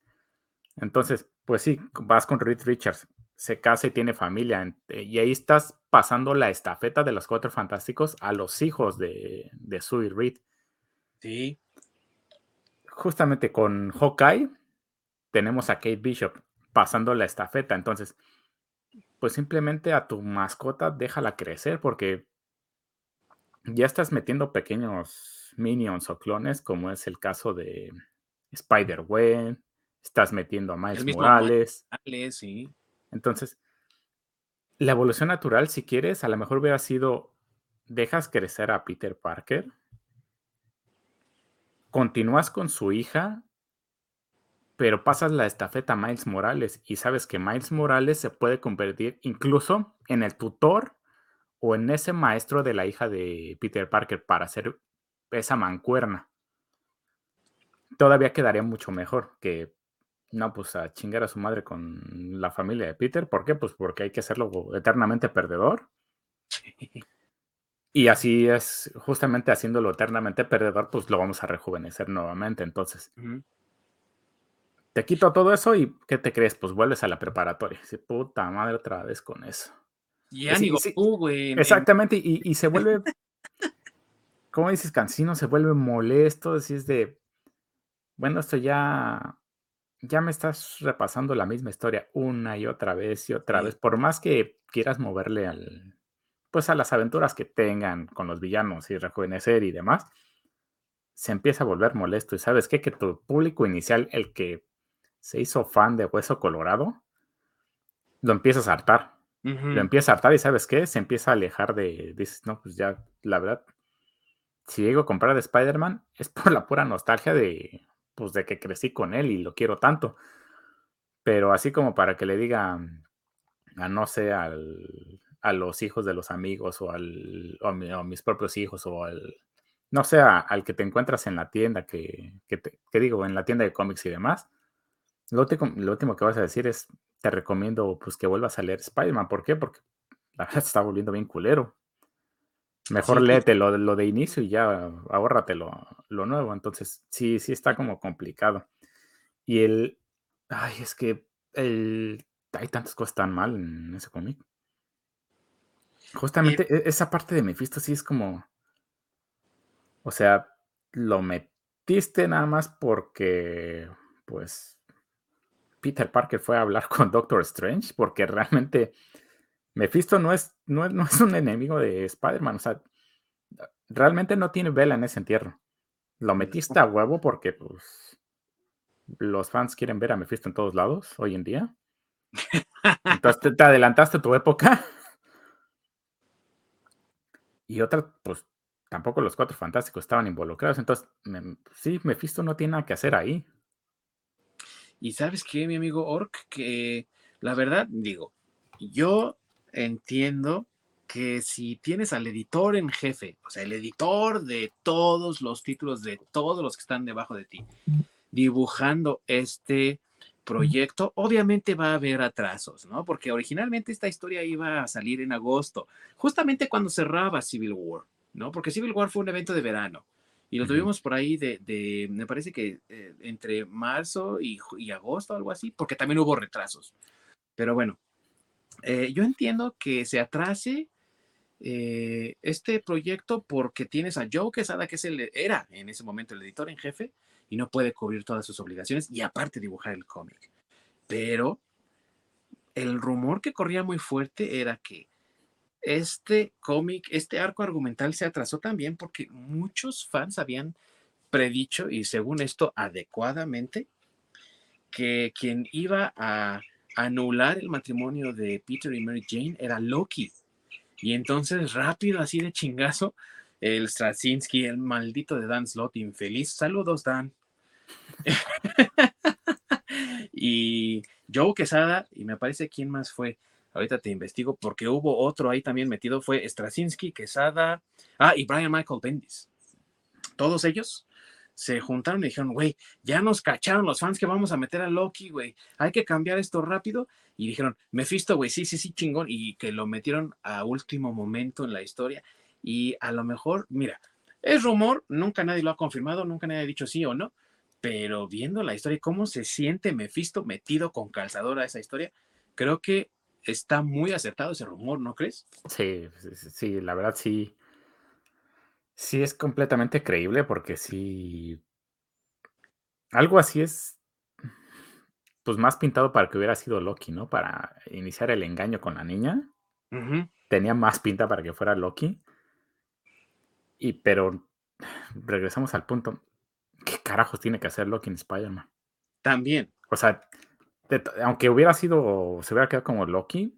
Entonces, pues sí, vas con Reed Richards, se casa y tiene familia, y ahí estás pasando la estafeta de los Cuatro Fantásticos a los hijos de, de Sue y Reed. Sí justamente con Hawkeye tenemos a Kate Bishop pasando la estafeta. Entonces, pues simplemente a tu mascota déjala crecer porque ya estás metiendo pequeños minions o clones, como es el caso de Spider-Gwen, estás metiendo a Miles Morales. sí. Entonces, la evolución natural, si quieres, a lo mejor hubiera sido, dejas crecer a Peter Parker, continúas con su hija, pero pasas la estafeta a Miles Morales y sabes que Miles Morales se puede convertir incluso en el tutor o en ese maestro de la hija de Peter Parker para hacer esa mancuerna. todavía quedaría mucho mejor que, no, pues a chingar a su madre con la familia de Peter. ¿Por qué? Pues porque hay que hacerlo eternamente perdedor. Y así es, justamente haciéndolo eternamente perdedor, pues lo vamos a rejuvenecer nuevamente. Entonces, te quito todo eso y ¿qué te crees? Pues vuelves a la preparatoria. Dice, puta madre, otra vez con eso. Ya ni güey. Exactamente, y, se vuelve, ¿cómo dices? Cansino, se vuelve molesto, así es de, bueno, esto ya, ya me estás repasando la misma historia una y otra vez y otra vez, por más que quieras moverle al, pues a las aventuras que tengan con los villanos y rejuvenecer y demás, se empieza a volver molesto. Y sabes qué? Que tu público inicial, el que se hizo fan de Hueso Colorado, lo empiezas a hartar. Lo empieza a hartar y sabes qué? Se empieza a alejar de, dices, no, pues ya, la verdad, si llego a comprar de Spider-Man es por la pura nostalgia de, pues de que crecí con él y lo quiero tanto. Pero así como para que le diga a, no sé, al, a los hijos de los amigos o, al, o, a, mis propios hijos o al, no sé, al que te encuentras en la tienda, que, que, digo, en la tienda de cómics y demás, lo último, lo último que vas a decir es, te recomiendo pues que vuelvas a leer Spider-Man. ¿Por qué? Porque la verdad está volviendo bien culero. Mejor léete lo, lo, de inicio y ya ahórrate lo, lo, nuevo. Entonces, sí, sí está como complicado. Y el. Ay, es que el, hay tantas cosas tan mal en ese cómic. Justamente e, esa parte de Mephisto sí es como. O sea, lo metiste nada más porque. Pues. Peter Parker fue a hablar con Doctor Strange. Porque realmente Mephisto no es, no, es un enemigo de Spider-Man. O sea, realmente no tiene vela en ese entierro. Lo metiste a huevo porque, pues, los fans quieren ver a Mephisto en todos lados hoy en día. Entonces te, adelantaste tu época. Y otra, pues, tampoco los cuatro fantásticos estaban involucrados. Entonces, sí, Mephisto no tiene nada que hacer ahí. Y sabes qué, mi amigo Orc, que la verdad, digo, yo entiendo que si tienes al editor en jefe, o sea, el editor de todos los títulos de todos los que están debajo de ti, dibujando este proyecto, obviamente va a haber atrasos, ¿no? Porque originalmente esta historia iba a salir en agosto, justamente cuando cerraba Civil War, ¿no? Porque Civil War fue un evento de verano y lo tuvimos por ahí de, me parece que eh, entre marzo y, y agosto, algo así, porque también hubo retrasos. Pero bueno, eh, yo entiendo que se atrase eh, este proyecto porque tienes a Joe Quesada, que es el, era en ese momento el editor en jefe, y no puede cubrir todas sus obligaciones y aparte dibujar el cómic. Pero el rumor que corría muy fuerte era que este cómic, este arco argumental se atrasó también porque muchos fans habían predicho, y según esto adecuadamente, que quien iba a anular el matrimonio de Peter y Mary Jane era Loki. Y entonces, rápido, así de chingazo, el Straczynski, el maldito de Dan Slot, infeliz. Saludos, Dan. y Joe Quesada, y me parece quién más fue. Ahorita te investigo porque hubo otro ahí también metido, fue Straczynski, Quesada, ah, y Brian Michael Bendis. Todos ellos se juntaron y dijeron, güey, ya nos cacharon los fans que vamos a meter a Loki, güey, hay que cambiar esto rápido. Y dijeron, Mephisto, güey, sí, sí, sí, chingón. Y que lo metieron a último momento en la historia. Y a lo mejor, mira, es rumor, nunca nadie lo ha confirmado, nunca nadie ha dicho sí o no, pero viendo la historia, cómo se siente Mephisto metido con calzador a esa historia, creo que está muy acertado ese rumor, ¿no crees? Sí, sí, sí la verdad sí. Sí, es completamente creíble porque sí. Algo así es. Pues más pintado para que hubiera sido Loki, ¿no? Para iniciar el engaño con la niña. Tenía más pinta para que fuera Loki. Y pero regresamos al punto. ¿Qué carajos tiene que hacer Loki en Spider-Man? También. O sea, aunque hubiera sido, se hubiera quedado como Loki,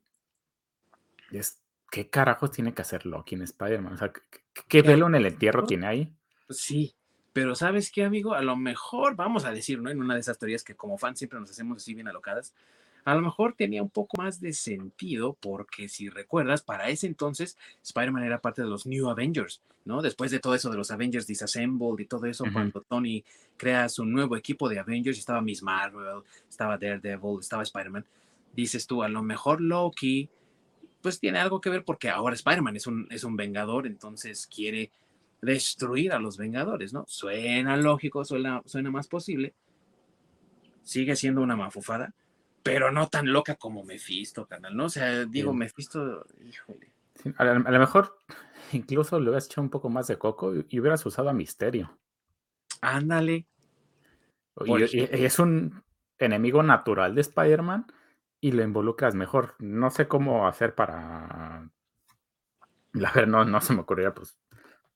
es ¿qué carajos tiene que hacer Loki en Spider-Man? O sea, ¿qué, velo en el entierro tiene ahí? Sí, pero ¿sabes qué, amigo? A lo mejor, vamos a decir, ¿no? En una de esas teorías que como fans siempre nos hacemos así bien alocadas, a lo mejor tenía un poco más de sentido porque si recuerdas, para ese entonces Spider-Man era parte de los New Avengers, ¿no? Después de todo eso de los Avengers Disassembled y todo eso, cuando Tony crea su nuevo equipo de Avengers, estaba Miss Marvel, estaba Daredevil, estaba Spider-Man, dices tú, a lo mejor Loki, pues tiene algo que ver porque ahora Spider-Man es un, es un vengador, entonces quiere destruir a los Vengadores, ¿no? Suena lógico, suena, suena más posible. Sigue siendo una mafufada, pero no tan loca como Mephisto, canal, ¿no? O sea, digo, Mephisto, híjole. a, lo mejor incluso le hubieras hecho un poco más de coco y, hubieras usado a Misterio. Ándale. Y, es un enemigo natural de Spider-Man y lo involucras mejor. No sé cómo hacer para. La verdad, no, no se me ocurriría, pues,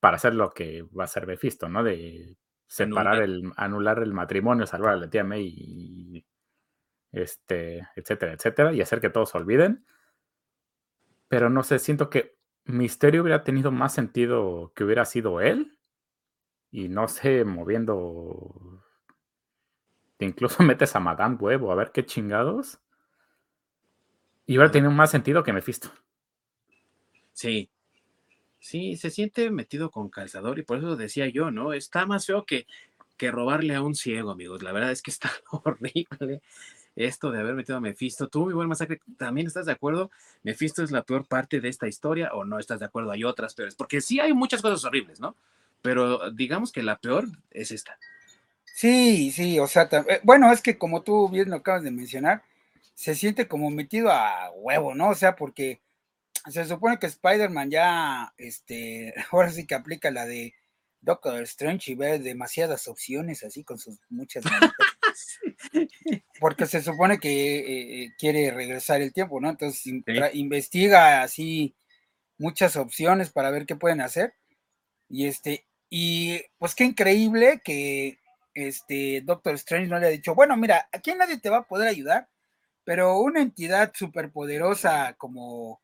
para hacer lo que va a ser Mephisto, ¿no? De separar el, anular el matrimonio, salvar a la tía May y este, etcétera, etcétera, y hacer que todos se olviden. Pero no sé, siento que Misterio hubiera tenido más sentido que hubiera sido él. Y no sé, moviendo. Incluso metes a Madame Huevo, a ver qué chingados. Y hubiera tenido más sentido que Mephisto. Sí. Sí, se siente metido con calzador y por eso decía yo, ¿no? Está más feo que, que robarle a un ciego, amigos. La verdad es que está horrible esto de haber metido a Mephisto. Tú, mi buen masacre, ¿también estás de acuerdo? ¿Mephisto es la peor parte de esta historia o no estás de acuerdo? Hay otras peores, porque sí hay muchas cosas horribles, ¿no? Pero digamos que la peor es esta. Sí, sí, o sea, eh, bueno, es que como tú bien lo acabas de mencionar, se siente como metido a huevo, ¿no? O sea, porque se supone que Spider-Man ya, este, ahora sí que aplica la de Doctor Strange y ve demasiadas opciones así con sus muchas porque se supone que eh, eh, quiere regresar el tiempo, ¿no? Entonces investiga así muchas opciones para ver qué pueden hacer. Y este, y pues qué increíble que este Doctor Strange no le ha dicho, bueno, mira, aquí nadie te va a poder ayudar, pero una entidad superpoderosa como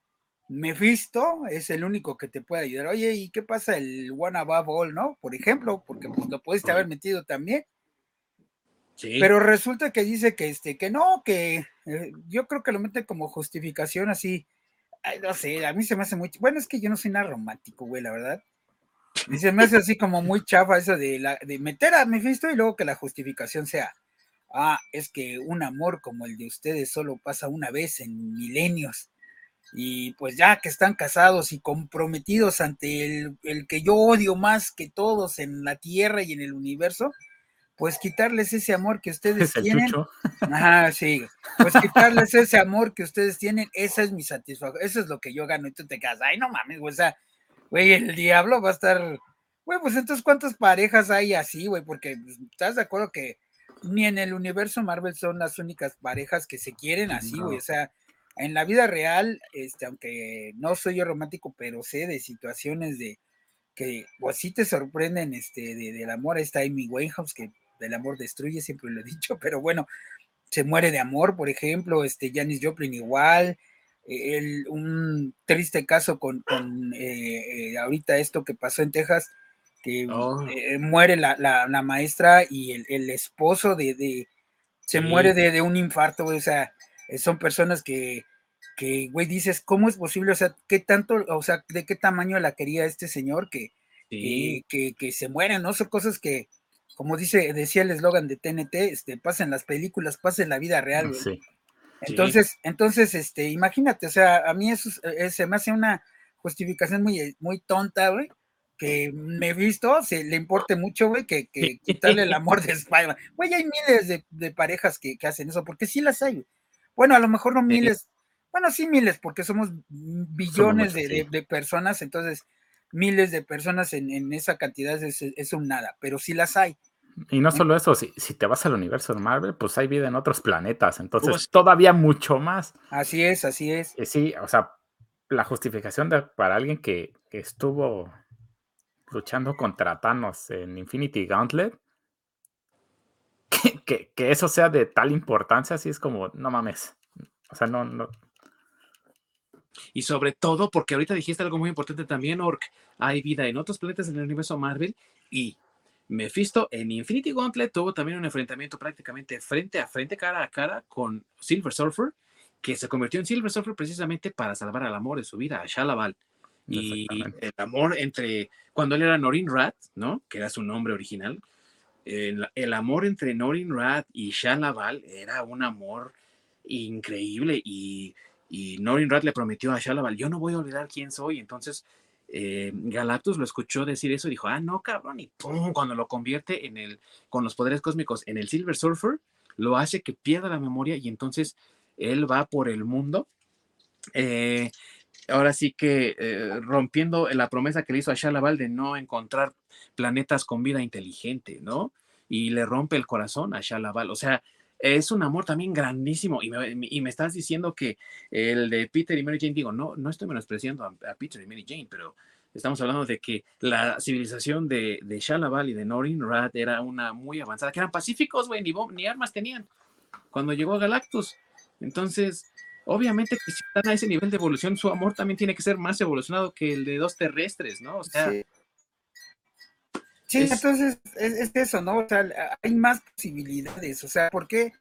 Mephisto es el único que te puede ayudar. Oye, ¿y qué pasa el One Above All, no? Por ejemplo, porque pues, lo pudiste haber metido también. Pero resulta que dice que este, que no, que eh, yo creo que lo mete como justificación así. no sé, a mí se me hace muy. Bueno, es que yo no soy nada romántico, güey, la verdad. Y se me hace así como muy chafa eso de, la, de meter a Mephisto y luego que la justificación sea. Ah, es que un amor como el de ustedes solo pasa una vez en milenios. Y pues ya que están casados y comprometidos ante el, el que yo odio más que todos en la tierra y en el universo, pues quitarles ese amor que ustedes tienen. Ajá, sí. Pues quitarles ese amor que ustedes tienen, esa es mi satisfacción, eso es lo que yo gano. Y tú te quedas, ay, no mames, güey, o sea, güey, el diablo va a estar, güey, pues entonces, ¿cuántas parejas hay así, güey? Porque pues, estás de acuerdo que ni en el universo Marvel son las únicas parejas que se quieren así, güey, o sea, en la vida real, este, aunque no soy yo romántico, pero sé de situaciones de que, pues sí te sorprenden, este, de, del amor, está Amy Winehouse, que del amor destruye, siempre lo he dicho, pero bueno, se muere de amor, por ejemplo, este Janis Joplin igual, el, un triste caso con, eh, eh, ahorita esto que pasó en Texas, que oh. eh, muere la, la, maestra y el, el esposo de, de se muere de, de, un infarto, o sea, son personas que, que, güey, dices, ¿cómo es posible? O sea, ¿qué tanto, o sea, de qué tamaño la quería este señor que, que, que, se mueren, ¿no? Son cosas que, como dice, decía el eslogan de TNT, este, pasen las películas, pasen la vida real, Entonces, entonces, este, imagínate, o sea, a mí eso eh, se me hace una justificación muy, muy tonta, güey, que me he visto, se le importe mucho, güey, que, que quitarle el amor de Spider-Man. Güey, hay miles de, parejas que, hacen eso, porque sí las hay, Bueno, a lo mejor no miles, bueno, sí miles, porque somos billones de, personas, entonces miles de personas en, esa cantidad es, es, un nada, pero sí las hay. Y no solo eso, si, si, te vas al universo de Marvel, pues hay vida en otros planetas, entonces todavía mucho más. Así es, así es. Y sí, o sea, la justificación de, para alguien que, estuvo luchando contra Thanos en Infinity Gauntlet, que, que, eso sea de tal importancia, así es como, no mames. O sea, no, no. Y sobre todo, porque ahorita dijiste algo muy importante también, Ork, hay vida en otros planetas en el universo Marvel y Mephisto en Infinity Gauntlet tuvo también un enfrentamiento prácticamente frente a frente, cara a cara con Silver Surfer, que se convirtió en Silver Surfer precisamente para salvar al amor de su vida, a Shalaval. Y el amor entre, cuando él era Norin Rat, ¿no? Que era su nombre original, el, el amor entre Norin Rat y Shalaval era un amor increíble y, y Norin Rat le prometió a Shalaval, yo no voy a olvidar quién soy, entonces eh, Galactus lo escuchó decir eso y dijo, ah, no, cabrón, y pum, cuando lo convierte en el, con los poderes cósmicos en el Silver Surfer, lo hace que pierda la memoria y entonces él va por el mundo. Eh, ahora sí que eh, rompiendo la promesa que le hizo a Shalaval de no encontrar planetas con vida inteligente, ¿no? Y le rompe el corazón a Shalaval. O sea, es un amor también grandísimo. Y me, estás diciendo que el de Peter y Mary Jane, digo, no, no estoy menospreciando a, a Peter y Mary Jane, pero estamos hablando de que la civilización de, de y de Norin Rat era una muy avanzada, que eran pacíficos, güey, ni, ni armas tenían cuando llegó a Galactus. Entonces, obviamente que si están a ese nivel de evolución, su amor también tiene que ser más evolucionado que el de dos terrestres, ¿no? O sea, sí. Sí, entonces es, eso, ¿no? O sea, hay más posibilidades. O sea, ¿por qué,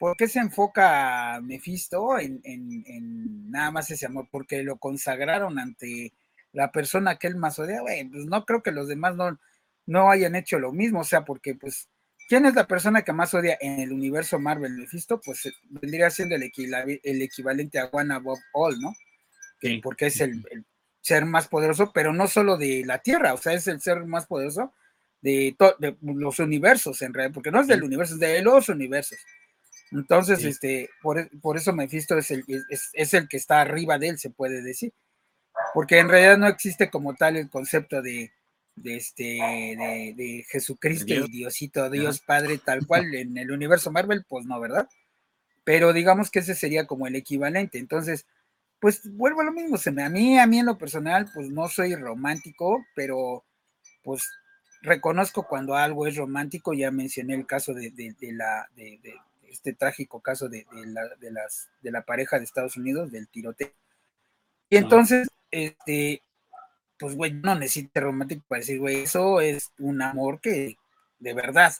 por qué se enfoca Mephisto en, en, en, nada más ese amor? Porque lo consagraron ante la persona que él más odia. Bueno, pues no creo que los demás no, no hayan hecho lo mismo. O sea, porque pues, ¿quién es la persona que más odia en el universo Marvel Mephisto? Pues vendría siendo el, el equivalente a One Above All, ¿no? Sí. Porque es el, el ser más poderoso, pero no solo de la Tierra, o sea, es el ser más poderoso de, de, los universos en realidad, porque no es del universo, es de los universos. Entonces, sí. este, por, por, eso Mephisto es el, es, es, el que está arriba de él, se puede decir. Porque en realidad no existe como tal el concepto de, de este, de, de Jesucristo Dios. y Diosito, Dios. Padre, tal cual, en el universo Marvel, pues no, ¿verdad? Pero digamos que ese sería como el equivalente. Entonces, pues vuelvo a lo mismo. Se me, a mí, a mí en lo personal, pues no soy romántico, pero pues reconozco cuando algo es romántico, ya mencioné el caso de, de, de la, de, este trágico caso de, la, las, de la pareja de Estados Unidos, del tiroteo. Y entonces, este, pues, güey, no necesito romántico para decir, güey, eso es un amor que, de verdad.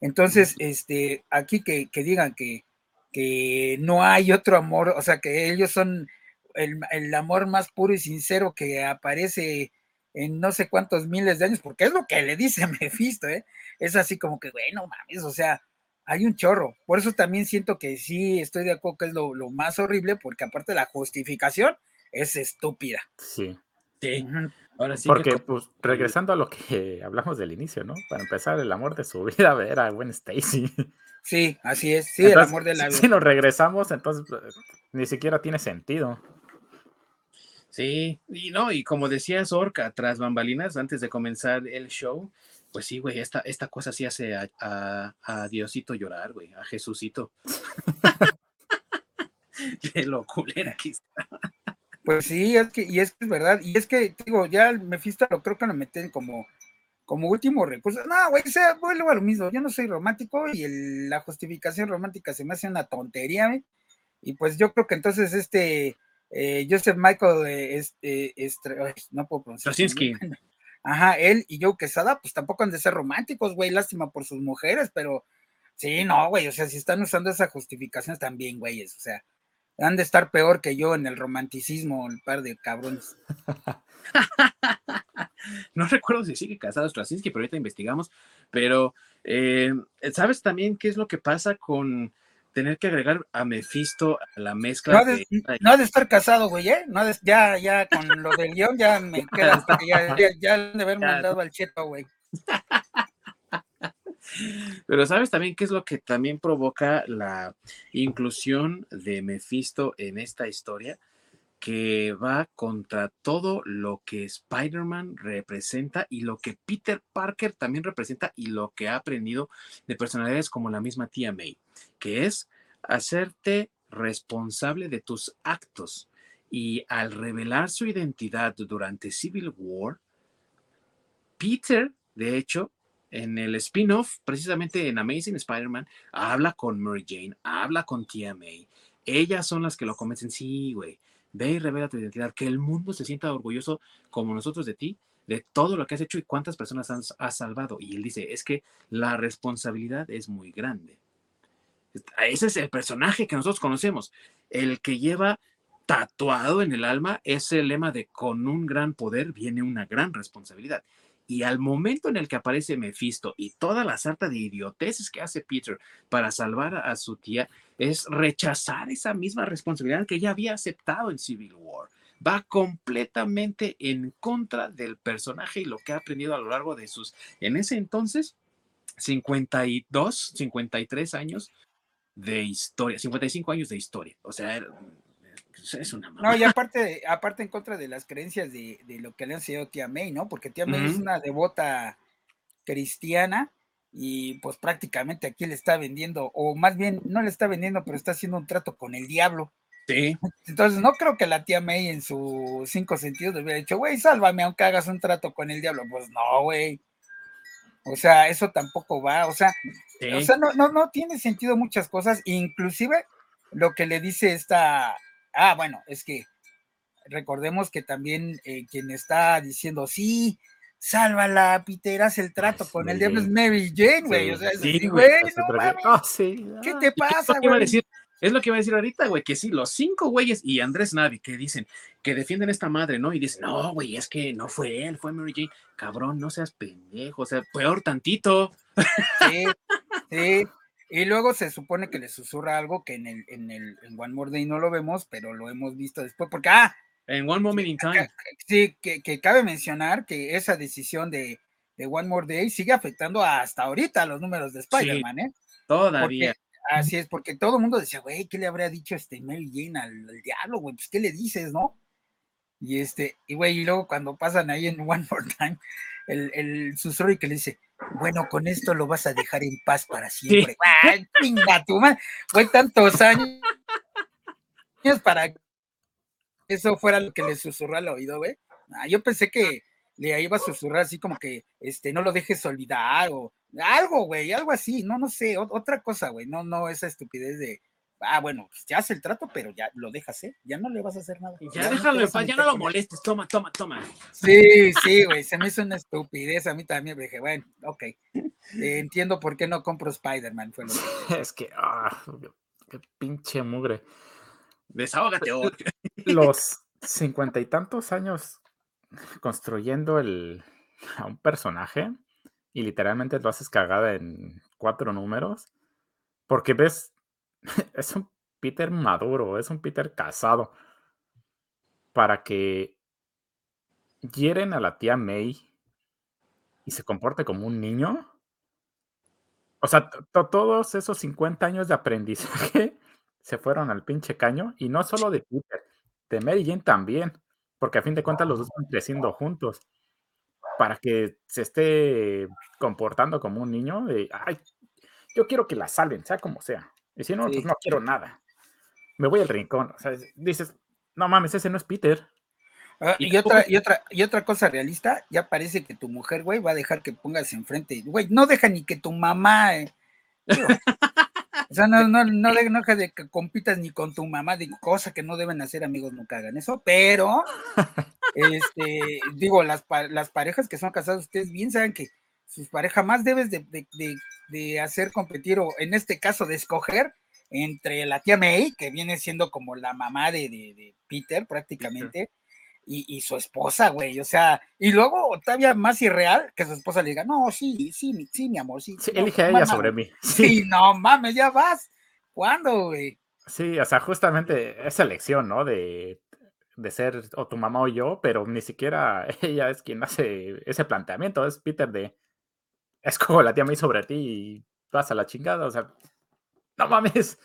Entonces, este, aquí que, que digan que, que no hay otro amor, o sea, que ellos son el, el amor más puro y sincero que aparece en no sé cuántos miles de años, porque es lo que le dice Mephisto, ¿eh? Es así como que, bueno, mames, o sea, hay un chorro. Por eso también siento que sí estoy de acuerdo que es lo, lo más horrible, porque aparte la justificación es estúpida. Sí. Sí. Ahora sí porque, que... pues, regresando a lo que hablamos del inicio, ¿no? Para empezar, el amor de su vida era Gwen Stacy. Sí, así es. Sí, entonces, el amor de la vida. Si nos regresamos, entonces ni siquiera tiene sentido. Sí, y no, y como decía Orca, tras bambalinas, antes de comenzar el show, pues sí, güey, esta, esta cosa sí hace a, a, a Diosito llorar, güey, a Jesucito. de lo culera que está. Pues sí, es que, y es que es verdad, y es que, digo, ya el Mephisto lo creo que lo meten como, como último recurso. No, güey, o sea, vuelvo a lo mismo, yo no soy romántico y el, la justificación romántica se me hace una tontería, güey. Y pues yo creo que entonces este eh, Joseph Michael, eh, este, este, no puedo pronunciar. Straczynski. Ajá, él y Joe Quesada, pues tampoco han de ser románticos, güey, lástima por sus mujeres, pero sí, no, güey, o sea, si están usando esa justificación también, güeyes, o sea, han de estar peor que yo en el romanticismo, el par de cabrones. no recuerdo si sigue casado Straczynski, pero ahorita investigamos, pero eh, ¿sabes también qué es lo que pasa con tener que agregar a Mephisto a la mezcla. No de, de... No de estar casado, güey, ¿eh? No de, ya, ya con lo del guion ya me queda hasta que ya, ya, ya de haber mandado al cheto, güey. Pero sabes también qué es lo que también provoca la inclusión de Mephisto en esta historia, que va contra todo lo que Spider-Man representa y lo que Peter Parker también representa y lo que ha aprendido de personalidades como la misma tía May, que es hacerte responsable de tus actos. Y al revelar su identidad durante Civil War, Peter, de hecho, en el spin-off, precisamente en Amazing Spider-Man, habla con Mary Jane, habla con tía May. Ellas son las que lo convencen, sí, güey, ve y revela tu identidad, que el mundo se sienta orgulloso como nosotros de ti, de todo lo que has hecho y cuántas personas has, salvado. Y él dice, es que la responsabilidad es muy grande. Ese es el personaje que nosotros conocemos, el que lleva tatuado en el alma ese lema de con un gran poder viene una gran responsabilidad. Y al momento en el que aparece Mephisto y toda la sarta de idioteces que hace Peter para salvar a, su tía, es rechazar esa misma responsabilidad que ya había aceptado en Civil War. Va completamente en contra del personaje y lo que ha aprendido a lo largo de sus, en ese entonces, 52, 53 años de historia, 55 años de historia. O sea, es una No, y aparte, aparte en contra de las creencias de, lo que le han enseñado tía May, ¿no? Porque tía May es una devota cristiana y pues prácticamente aquí le está vendiendo, o más bien no le está vendiendo, pero está haciendo un trato con el diablo. Sí. Entonces no creo que la tía May en sus cinco sentidos le hubiera dicho, güey, sálvame aunque hagas un trato con el diablo. Pues no, güey. O sea, eso tampoco va, o sea, o sea, no, no, no tiene sentido muchas cosas, inclusive lo que le dice esta, Ah, bueno, es que recordemos que también eh, quien está diciendo, sí, sálvala, Peter, haz el trato con el diablo es Mary Jane, güey. o sea, sí, güey, no mames. Oh, ¿Qué te pasa, güey? Es lo que iba a decir ahorita, güey, que sí, los cinco güeyes y Andrés Navi que dicen que defienden a esta madre, ¿no? Y dicen, no, güey, es que no fue él, fue Mary Jane. Cabrón, no seas pendejo, o sea, peor tantito. Sí, sí. Y luego se supone que le susurra algo que en el, en el en One More Day no lo vemos, pero lo hemos visto después, porque ah, en One Moment in Time. Sí, que, que cabe mencionar que esa decisión de, de, One More Day sigue afectando hasta ahorita los números de Spider-Man, ¿eh? Todavía. así es, porque todo el mundo decía, güey, ¿qué le habría dicho este Mary Jane al, al diablo, güey? Pues, ¿qué le dices, no? Y este, y güey, y luego cuando pasan ahí en One More Time, el, el susurro y que le dice, bueno, con esto lo vas a dejar en paz para siempre. Sí. Chinga tu Fue tantos años para que eso fuera lo que le susurró al oído, güey. Ah, yo pensé que le iba a susurrar así como que este no lo dejes olvidar o algo, güey, algo así, no, no sé, otra cosa, güey, no, no, esa estupidez de, ah, bueno, pues ya hace el trato, pero ya lo dejas, ¿eh? Ya no le vas a hacer nada. Ya, déjalo ya no lo molestes, toma, toma, toma. Sí, sí, güey, se me hizo una estupidez a mí también, dije, bueno, ok, entiendo por qué no compro Spider-Man, fue lo que... Es que, ah, qué pinche mugre. Desahógate, Los cincuenta y tantos años construyendo el, a un personaje y literalmente lo haces cagada en cuatro números, porque ves es un Peter maduro, es un Peter casado. Para que hieren a la tía May y se comporte como un niño. O sea, todos esos 50 años de aprendizaje se fueron al pinche caño. Y no solo de Peter, de Mary Jane también. Porque a fin de cuentas los dos están creciendo juntos. Para que se esté comportando como un niño. De, Ay, yo quiero que la salven, sea como sea. Y si no, pues no quiero nada. Me voy al rincón. O sea, dices, no mames, ese no es Peter. Ah, y, otra, y, otra, y otra cosa realista, ya parece que tu mujer, güey, va a dejar que pongas enfrente. Güey, no deja ni que tu mamá. Eh, o sea, no, no, no, deja de que compitas ni con tu mamá, digo, cosa que no deben hacer, amigos, nunca hagan eso, pero, este, digo, las, las parejas que son casadas, ustedes bien saben que sus parejas más debes de, hacer competir, o en este caso de escoger entre la tía May, que viene siendo como la mamá de, Peter prácticamente, Y, su esposa, güey, o sea, y luego todavía más irreal que su esposa le diga, no, sí, sí, sí, mi amor, sí. sí elige a ella sobre mí. Sí. no mames, ya vas. ¿Cuándo, güey? Sí, o sea, justamente esa elección, ¿no? De, de ser o tu mamá o yo, pero ni siquiera ella es quien hace ese planteamiento, es Peter de, es como la tía me sobre ti y vas a la chingada, o sea, no mames.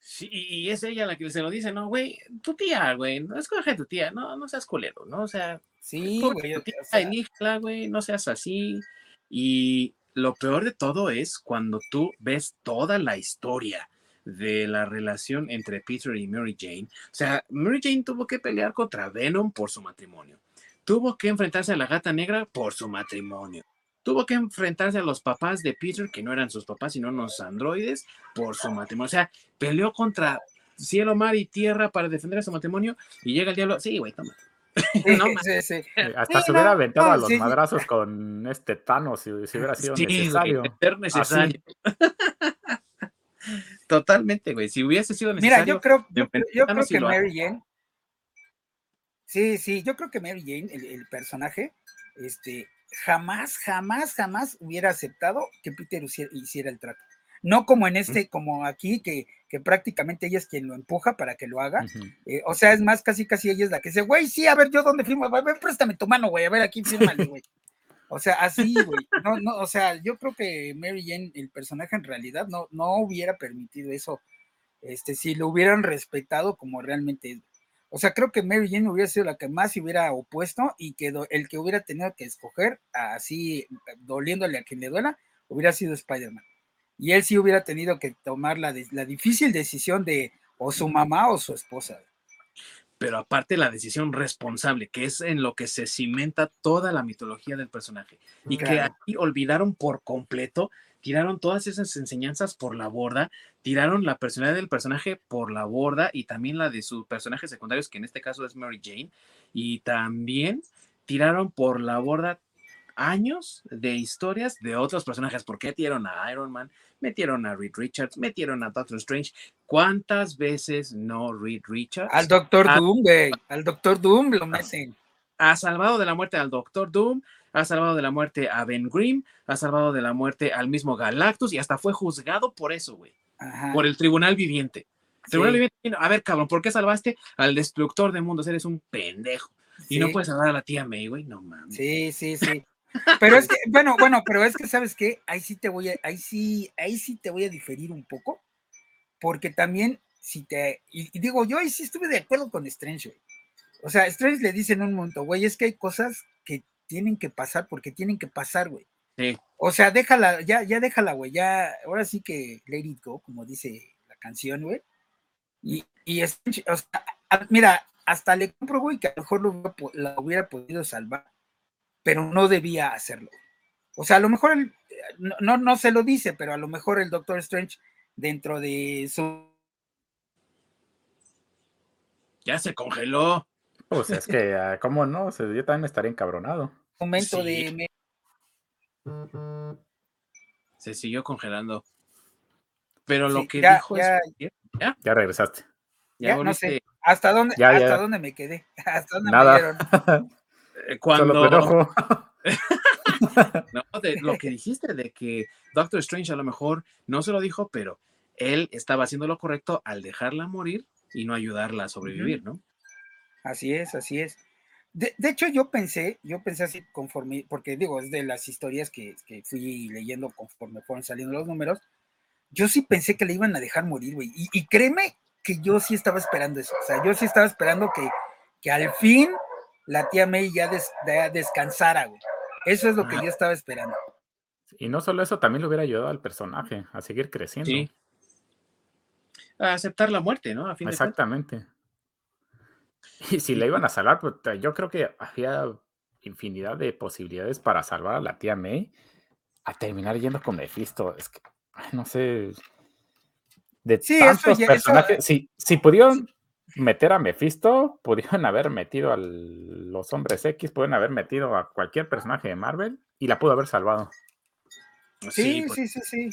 Sí, y es ella la que se lo dice, no, güey, tu tía, güey, no escoge tu tía, no, no seas culero, ¿no? O sea, sí, güey, o güey, no seas así. Y lo peor de todo es cuando tú ves toda la historia de la relación entre Peter y Mary Jane. O sea, Mary Jane tuvo que pelear contra Venom por su matrimonio. Tuvo que enfrentarse a la gata negra por su matrimonio tuvo que enfrentarse a los papás de Peter, que no eran sus papás, sino unos androides, por su matrimonio. O sea, peleó contra cielo, mar y tierra para defender a su matrimonio y llega el diablo. Sí, güey, toma. no, sí, sí. Hasta se hubiera aventado a los madrazos con este Thanos si, hubiera sido necesario. necesario. Totalmente, güey. Si hubiese sido necesario. Mira, yo creo, yo, creo que Mary Jane. Sí, sí, yo creo que Mary Jane, el, personaje, este, jamás, jamás, jamás hubiera aceptado que Peter hiciera el trato. No como en este, como aquí, que, que prácticamente ella es quien lo empuja para que lo haga. Eh, o sea, es más, casi, casi ella es la que dice, güey, sí, a ver, yo dónde firmo, a ver, préstame tu mano, güey, a ver, aquí fírmale, güey. O sea, así, güey. No, no, o sea, yo creo que Mary Jane, el personaje en realidad, no, no hubiera permitido eso, este, si lo hubieran respetado como realmente es. O sea, creo que Mary Jane hubiera sido la que más se hubiera opuesto y que el que hubiera tenido que escoger, así, doliéndole a quien le duela, hubiera sido Spider-Man. Y él sí hubiera tenido que tomar la, la difícil decisión de o su mamá o su esposa pero aparte la decisión responsable, que es en lo que se cimenta toda la mitología del personaje. Y que aquí olvidaron por completo, tiraron todas esas enseñanzas por la borda, tiraron la personalidad del personaje por la borda y también la de sus personajes secundarios, que en este caso es Mary Jane, y también tiraron por la borda años de historias de otros personajes. ¿Por qué tiraron a Iron Man? metieron a Reed Richards, metieron a Doctor Strange. ¿Cuántas veces no Reed Richards? Al Doctor Doom, güey. Al Doctor Doom lo meten. Ha salvado de la muerte al Doctor Doom, ha salvado de la muerte a Ben Grimm, ha salvado de la muerte al mismo Galactus y hasta fue juzgado por eso, güey. Por el Tribunal Viviente. Tribunal Viviente, a ver, cabrón, ¿por qué salvaste al destructor de mundos? Eres un pendejo. Y no puedes salvar a la tía May, güey, no mames. Sí, sí, sí. Pero es que, bueno, bueno, pero es que, ¿sabes qué? Ahí sí te voy a, ahí sí, ahí sí te voy a diferir un poco, porque también, si te, y, digo, yo ahí sí estuve de acuerdo con Strange, güey. O sea, Strange le dice en un momento, güey, es que hay cosas que tienen que pasar porque tienen que pasar, güey. Sí. O sea, déjala, ya, ya déjala, güey, ya, ahora sí que let it go, como dice la canción, güey. Y, y Strange, o sea, mira, hasta le compro, güey, que a lo mejor lo, la hubiera podido salvar pero no debía hacerlo. O sea, a lo mejor no, no, se lo dice, pero a lo mejor el Doctor Strange dentro de su... Ya se congeló. Pues es que, ah, ¿cómo no? yo también estaría encabronado. Momento de... Se siguió congelando. Pero lo que dijo ya, es... ¿Ya? ya regresaste. Ya, no sé. ¿Hasta dónde, hasta dónde me quedé? ¿Hasta dónde Nada. me? Eh, cuando... no, de lo que dijiste de que Doctor Strange a lo mejor no se lo dijo, pero él estaba haciendo lo correcto al dejarla morir y no ayudarla a sobrevivir, ¿no? Así es, así es. De, hecho, yo pensé, yo pensé así conforme, porque digo, es de las historias que, fui leyendo conforme fueron saliendo los números, yo sí pensé que le iban a dejar morir, güey. Y, y, créeme que yo sí estaba esperando eso. O sea, yo sí estaba esperando que, que al fin la tía May ya, descansara, güey. Eso es lo que yo estaba esperando. Y no solo eso, también le hubiera ayudado al personaje a seguir creciendo. Sí. A aceptar la muerte, ¿no? Exactamente. Y si le iban a salvar, pues yo creo que había infinidad de posibilidades para salvar a la tía May a terminar yendo con Mephisto. Es que, no sé. De sí, tantos personajes. Si, si pudieron meter a Mephisto, pudieron haber metido a los hombres X, pueden haber metido a cualquier personaje de Marvel y la pudo haber salvado. Sí, sí, sí, sí,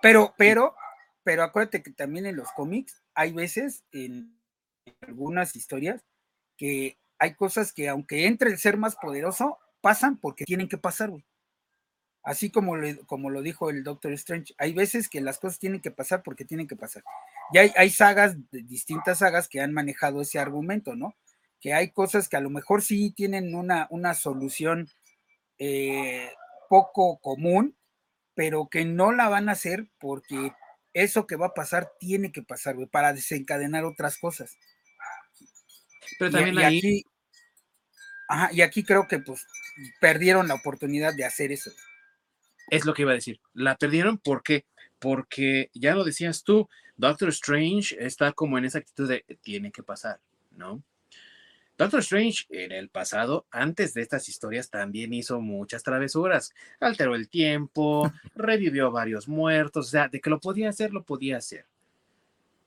Pero, pero, pero acuérdate que también en los cómics hay veces en algunas historias que hay cosas que aunque entre el ser más poderoso, pasan porque tienen que pasar. Así como, como lo dijo el Doctor Strange, hay veces que las cosas tienen que pasar porque tienen que pasar. Y hay, sagas, distintas sagas que han manejado ese argumento, ¿no? Que hay cosas que a lo mejor sí tienen una, una solución eh, poco común, pero que no la van a hacer porque eso que va a pasar tiene que pasar, para desencadenar otras cosas. Pero también y, aquí, y aquí creo que pues perdieron la oportunidad de hacer eso. Es lo que iba a decir. La perdieron porque porque ya lo decías tú, Doctor Strange está como en esa actitud de tiene que pasar, ¿no? Doctor Strange en el pasado, antes de estas historias, también hizo muchas travesuras. Alteró el tiempo, revivió varios muertos, o sea, de que lo podía hacer, lo podía hacer.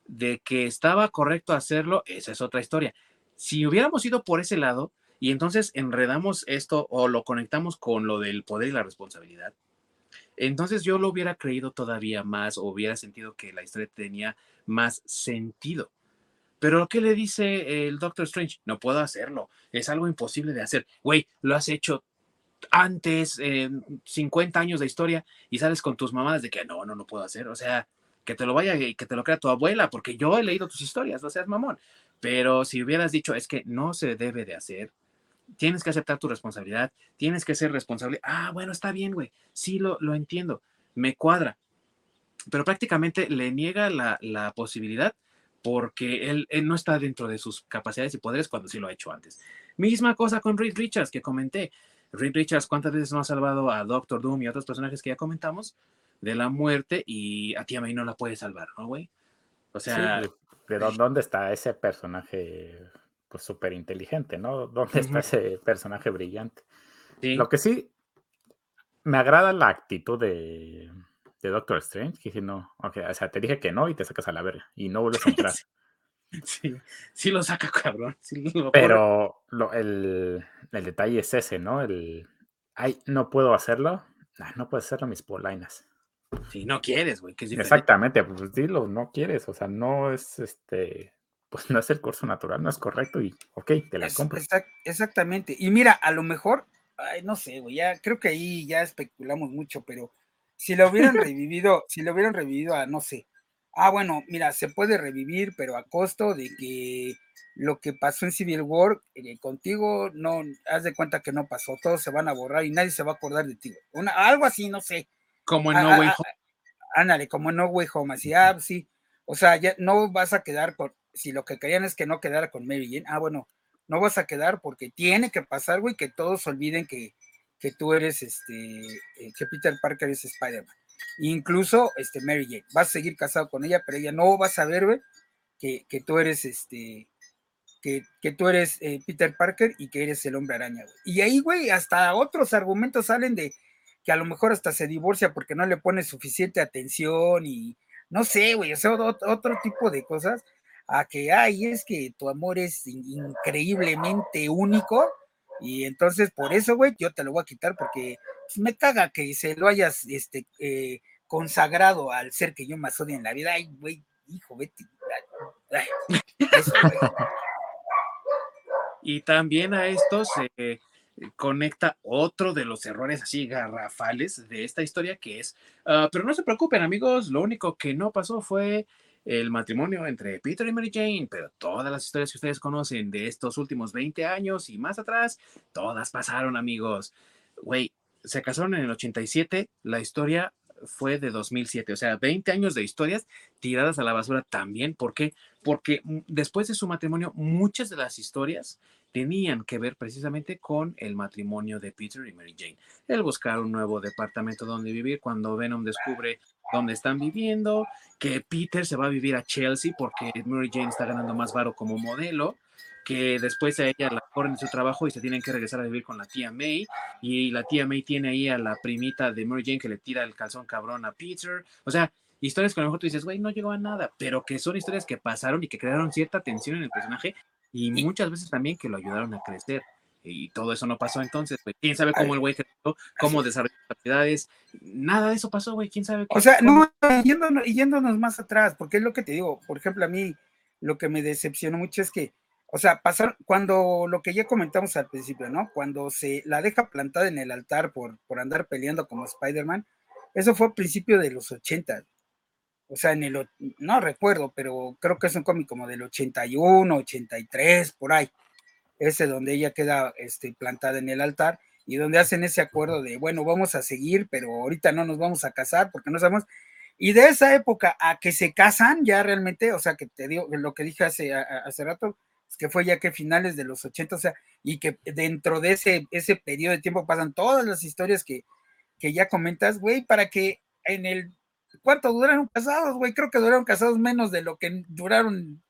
De que estaba correcto hacerlo, esa es otra historia. Si hubiéramos ido por ese lado y entonces enredamos esto o lo conectamos con lo del poder y la responsabilidad, entonces yo lo hubiera creído todavía más o hubiera sentido que la historia tenía más sentido. Pero ¿qué le dice el Doctor Strange? No puedo hacerlo, es algo imposible de hacer. Güey, lo has hecho antes, 50 años de historia, y sales con tus mamadas de que no, no, no puedo hacer. O sea, que te lo vaya y que te lo crea tu abuela, porque yo he leído tus historias, no seas mamón. Pero si hubieras dicho, es que no se debe de hacer, tienes que aceptar tu responsabilidad, tienes que ser responsable. Ah, bueno, está bien, güey, sí lo, lo entiendo, me cuadra. Pero prácticamente le niega la, la posibilidad porque él, él, no está dentro de sus capacidades y poderes cuando sí lo ha hecho antes. Misma cosa con Reed Richards que comenté. Reed Richards, ¿cuántas veces no ha salvado a Doctor Doom y otros personajes que ya comentamos de la muerte y a Tia May no la puede salvar, ¿no, güey? O sea... pero ¿dónde está ese personaje pues súper inteligente, ¿no? ¿Dónde está ese personaje brillante? Sí. Lo que sí me agrada la actitud de, de Doctor Strange, que dije, no, okay, o sea, te dije que no y te sacas a la verga y no vuelves a entrar. sí, sí lo saca, cabrón. Sí lo Pero lo, el, el, detalle es ese, ¿no? El, ay, no puedo hacerlo. Nah, no puedes hacerlo mis polainas. Si no quieres, güey. Exactamente, pues dilo, no quieres, o sea, no es este, pues no es el curso natural, no es correcto y ok, te la compro. exactamente. Y mira, a lo mejor, ay, no sé, güey, ya creo que ahí ya especulamos mucho, pero si lo hubieran revivido, si lo hubieran revivido a, no sé, ah, bueno, mira, se puede revivir, pero a costo de que lo que pasó en Civil War eh, contigo, no, haz de cuenta que no pasó, todos se van a borrar y nadie se va a acordar de ti. Una, algo así, no sé. Como en No Way Home. Ándale, como en No Way Home, así, ah, sí. O sea, ya no vas a quedar con, si lo que querían es que no quedara con Mary Jane, ah, bueno, no vas a quedar porque tiene que pasar, güey, que todos olviden que, que tú eres, este, eh, que Peter Parker es Spider-Man. Incluso, este, Mary Jane, vas a seguir casado con ella, pero ella no va a saber, güey, que, que tú eres, este, que, que tú eres eh, Peter Parker y que eres el hombre araña, güey. Y ahí, güey, hasta otros argumentos salen de que a lo mejor hasta se divorcia porque no le pone suficiente atención y no sé, güey, o sea, otro tipo de cosas a que, ay, es que tu amor es increíblemente único y entonces por eso, güey, yo te lo voy a quitar porque pues, me caga que se lo hayas este, eh, consagrado al ser que yo más odio en la vida. Ay, güey, hijo, vete. y también a esto se conecta otro de los errores así garrafales de esta historia que es, uh, pero no se preocupen amigos, lo único que no pasó fue el matrimonio entre Peter y Mary Jane, pero todas las historias que ustedes conocen de estos últimos 20 años y más atrás, todas pasaron, amigos. Güey, se casaron en el 87, la historia fue de 2007, o sea, 20 años de historias tiradas a la basura también. ¿Por qué? Porque mm, después de su matrimonio, muchas de las historias tenían que ver precisamente con el matrimonio de Peter y Mary Jane. El buscar un nuevo departamento donde vivir cuando Venom descubre dónde están viviendo, que Peter se va a vivir a Chelsea porque Mary Jane está ganando más varo como modelo, que después a ella la corren de su trabajo y se tienen que regresar a vivir con la tía May, y la tía May tiene ahí a la primita de Mary Jane que le tira el calzón cabrón a Peter, o sea, historias que a lo mejor tú dices, güey, no llegó a nada, pero que son historias que pasaron y que crearon cierta tensión en el personaje y muchas veces también que lo ayudaron a crecer y todo eso no pasó entonces, pues, quién sabe cómo el güey creció, cómo desarrolló habilidades, nada de eso pasó, güey, quién sabe. O sea, no, yéndonos, yéndonos más atrás, porque es lo que te digo, por ejemplo, a mí lo que me decepcionó mucho es que, o sea, pasar, cuando lo que ya comentamos al principio, ¿no? Cuando se la deja plantada en el altar por, por andar peleando como Spider-Man, eso fue a principio de los 80. O sea, en el, no recuerdo, pero creo que es un cómic como del 81, 83, por ahí ese donde ella queda este, plantada en el altar y donde hacen ese acuerdo de, bueno, vamos a seguir, pero ahorita no nos vamos a casar porque no sabemos. Y de esa época a que se casan, ya realmente, o sea, que te digo, lo que dije hace, hace rato, es que fue ya que finales de los 80, o sea, y que dentro de ese, ese periodo de tiempo pasan todas las historias que, que ya comentas, güey, para que en el cuarto duraron casados, güey, creo que duraron casados menos de lo que duraron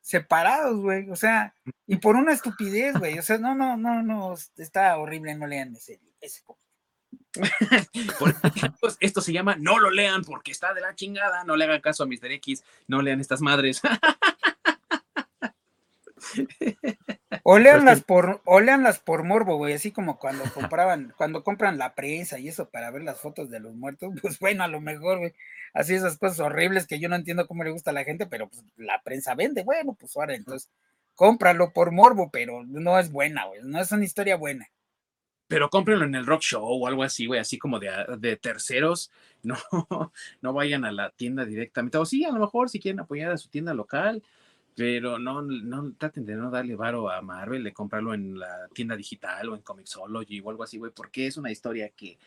separados, güey, o sea, y por una estupidez, güey, o sea, no, no, no, no, está horrible, no lean ese, ese esto se llama no lo lean porque está de la chingada, no le hagan caso a Mr. X, no lean estas madres. O leanlas por, o leanlas por morbo, güey, así como cuando compraban, cuando compran la prensa y eso para ver las fotos de los muertos, pues bueno, a lo mejor, güey, así esas cosas horribles que yo no entiendo cómo le gusta a la gente, pero pues la prensa vende, bueno, pues ahora entonces cómpralo por morbo, pero no es buena, güey, no es una historia buena. Pero cómprenlo en el rock show o algo así, güey, así como de, de terceros, no, no vayan a la tienda directamente, o sí, a lo mejor si quieren apoyar a su tienda local, pero no, no traten de no darle varo a Marvel, de comprarlo en la tienda digital o en Comixology o algo así, güey, porque es una historia que,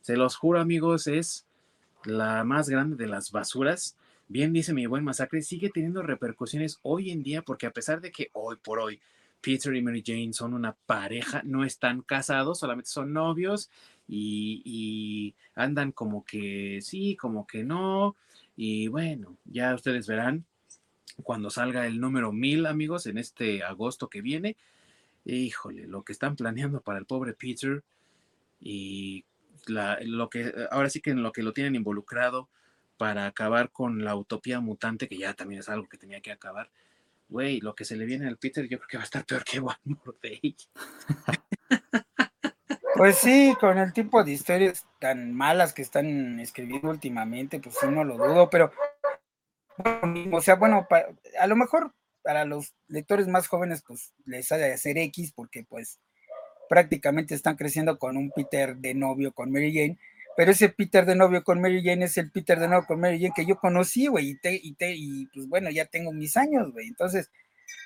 se los juro, amigos, es la más grande de las basuras. Bien dice mi buen masacre, sigue teniendo repercusiones hoy en día, porque a pesar de que hoy por hoy Peter y Mary Jane son una pareja, no están casados, solamente son novios y, y andan como que sí, como que no. Y bueno, ya ustedes verán cuando salga el número 1000, amigos, en este agosto que viene. Híjole, lo que están planeando para el pobre Peter y lo que ahora sí que en lo que lo tienen involucrado para acabar con la utopía mutante, que ya también es algo que tenía que acabar. Güey, lo que se le viene al Peter, yo creo que va a estar peor que One More Day. Pues sí, con el tipo de historias tan malas que están escribiendo últimamente, pues sí, no lo dudo, pero o sea, bueno, a lo mejor para los lectores más jóvenes, pues les ha de hacer X, porque pues prácticamente están creciendo con un Peter de novio con Mary Jane, pero ese Peter de novio con Mary Jane es el Peter de novio con Mary Jane que yo conocí, güey, y, te, y, te, y pues bueno, ya tengo mis años, güey, entonces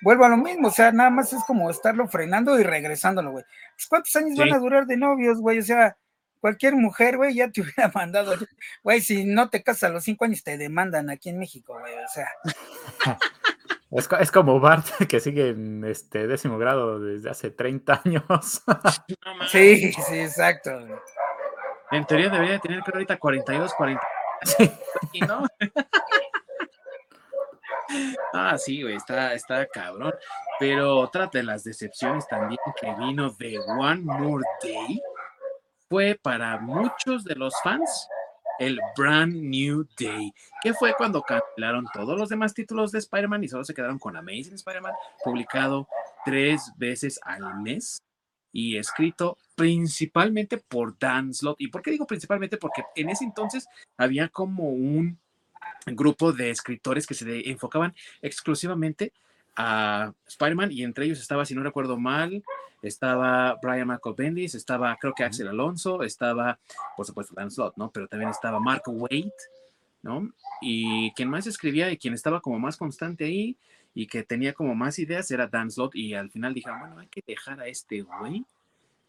vuelvo a lo mismo, o sea, nada más es como estarlo frenando y regresándolo, güey. Pues, ¿Cuántos años van a durar de novios, güey? O sea, cualquier mujer, güey, ya te hubiera mandado, güey, si no te casas a los cinco años te demandan aquí en México, güey, o sea. Es, como Bart, que sigue en este décimo grado desde hace 30 años. sí, sí, exacto. En teoría debería tener que ahorita 42, 40. Sí. ¿no? ah, sí, güey, está, está cabrón. Pero otra de las decepciones también que vino de One More Day fue para muchos de los fans el Brand New Day, que fue cuando cancelaron todos los demás títulos de Spider-Man y solo se quedaron con Amazing Spider-Man, publicado tres veces al mes y escrito principalmente por Dan Slott. ¿Y por qué digo principalmente? Porque en ese entonces había como un grupo de escritores que se enfocaban exclusivamente a Spider-Man y entre ellos estaba, si no recuerdo mal, estaba Brian Michael Bendis, estaba creo que Axel Alonso, estaba por supuesto Dan Slott, ¿no? Pero también estaba Mark Waite, ¿no? Y quien más escribía y quien estaba como más constante ahí y que tenía como más ideas era Dan Slott y al final dijeron, bueno, hay que dejar a este güey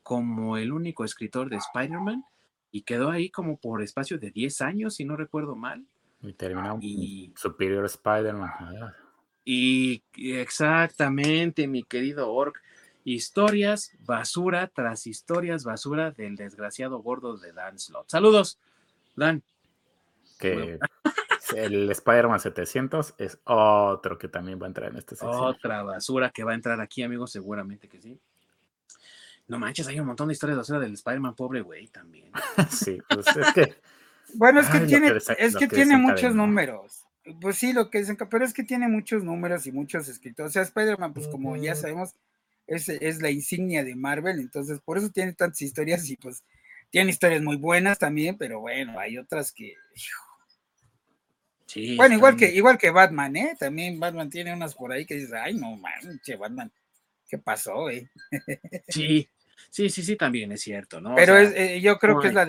como el único escritor de Spider-Man y quedó ahí como por espacio de 10 años, si no recuerdo mal. Y terminó y, Superior Spider-Man. Y exactamente, mi querido Orc. Historias basura tras historias basura del desgraciado gordo de Dan Slott. Saludos, Dan. Que el Spider-Man 700 es otro que también va a entrar en este sección. Otra basura que va a entrar aquí, amigos, seguramente que sí. No manches, hay un montón de historias basura del Spider-Man pobre güey también. sí, pues es que. Bueno, es que tiene, es que tiene muchos números. Pues sí, lo que dicen, pero es que tiene muchos números y muchos escritos. O sea, Spider-Man, pues como ya sabemos, es, es, la insignia de Marvel, entonces por eso tiene tantas historias y pues tiene historias muy buenas también, pero bueno, hay otras que. Sí, bueno, igual que, igual que Batman, ¿eh? También Batman tiene unas por ahí que dices, ay, no, man, che, Batman, ¿qué pasó, eh? Sí, sí, sí, sí, también es cierto, ¿no? Pero eh, yo creo que es la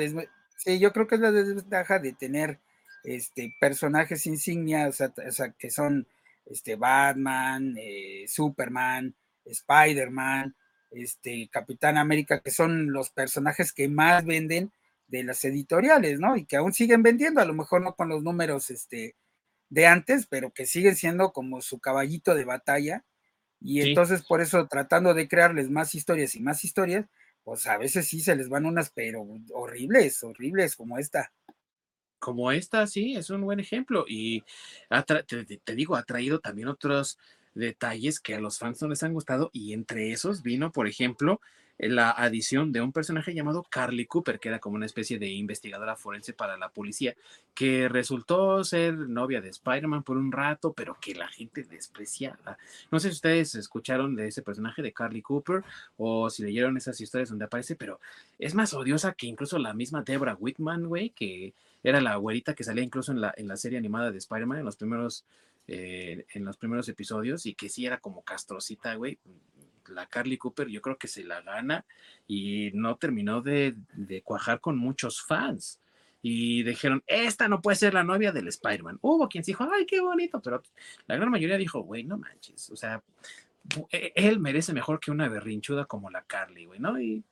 sí, yo creo que es la desventaja de tener este, personajes o sea, que son este, Batman, eh, Superman, Spider-Man, este, Capitán América, que son los personajes que más venden de las editoriales, ¿no? Y que aún siguen vendiendo, a lo mejor no con los números este, de antes, pero que siguen siendo como su caballito de batalla. Y entonces por eso tratando de crearles más historias y más historias, pues a veces sí se les van unas, pero horribles, horribles como esta como esta, sí, es un buen ejemplo. Y te, digo, ha traído también otros detalles que a los fans no les han gustado. Y entre esos vino, por ejemplo, la adición de un personaje llamado Carly Cooper, que era como una especie de investigadora forense para la policía, que resultó ser novia de Spider-Man por un rato, pero que la gente despreciaba. No sé si ustedes escucharon de ese personaje de Carly Cooper o si leyeron esas historias donde aparece, pero es más odiosa que incluso la misma Deborah Whitman, güey, que era la güerita que salía incluso en la, en la serie animada de Spider-Man en los primeros eh, en los primeros episodios y que sí era como castrocita, güey. La Carly Cooper yo creo que se la gana y no terminó de, cuajar con muchos fans. Y dijeron, esta no puede ser la novia del Spider-Man. Hubo quien dijo, ay, qué bonito, pero la gran mayoría dijo, güey, no manches, o sea, e, él merece mejor que una berrinchuda como la Carly, güey, ¿no? Y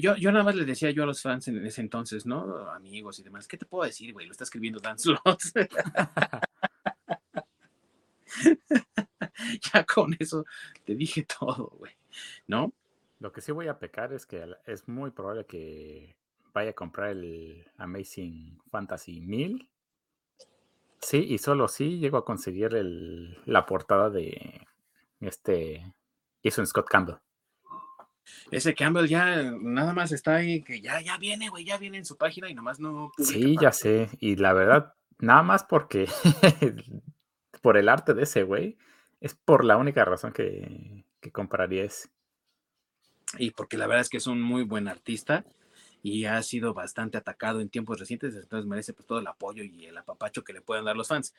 Yo, yo nada más le decía yo a los fans en ese entonces, ¿no? Amigos y demás, ¿qué te puedo decir, güey? Lo está escribiendo Dan Slots. ya con eso te dije todo, güey, ¿no? Lo que sí voy a pecar es que es muy probable que vaya a comprar el Amazing Fantasy 1000. Sí, y solo sí llego a conseguir el, la portada de este Jason Scott Campbell. Ese Campbell ya nada más está ahí, que ya, ya viene, güey, ya viene en su página y nomás no. Sí, ya sé. Y la verdad, nada más porque por el arte de ese güey, es por la única razón que, que compraría ese. Y porque la verdad es que es un muy buen artista y ha sido bastante atacado en tiempos recientes, entonces merece pues, todo el apoyo y el apapacho que le puedan dar los fans.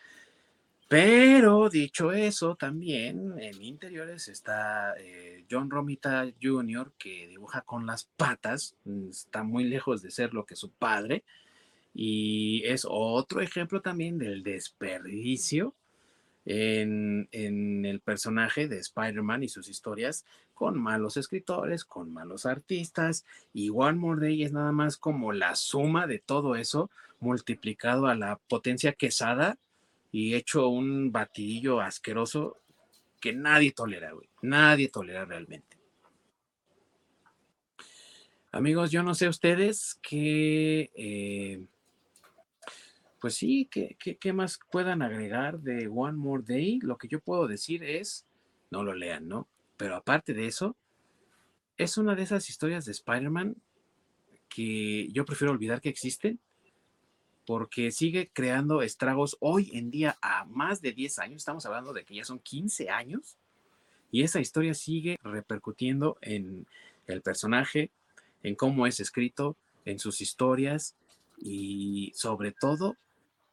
Pero dicho eso, también en interiores está eh, John Romita Jr., que dibuja con las patas, mm, está muy lejos de ser lo que su padre, y es otro ejemplo también del desperdicio en, en el personaje de Spider-Man y sus historias con malos escritores, con malos artistas, y One More Day es nada más como la suma de todo eso multiplicado a la potencia quesada y hecho un batidillo asqueroso que nadie tolera, güey. Nadie tolera realmente. Amigos, yo no sé ustedes qué, eh, pues sí, qué, más puedan agregar de One More Day. Lo que yo puedo decir es, no lo lean, ¿no? Pero aparte de eso, es una de esas historias de Spider-Man que yo prefiero olvidar que existen porque sigue creando estragos hoy en día a más de 10 años, estamos hablando de que ya son 15 años, y esa historia sigue repercutiendo en el personaje, en cómo es escrito, en sus historias y sobre todo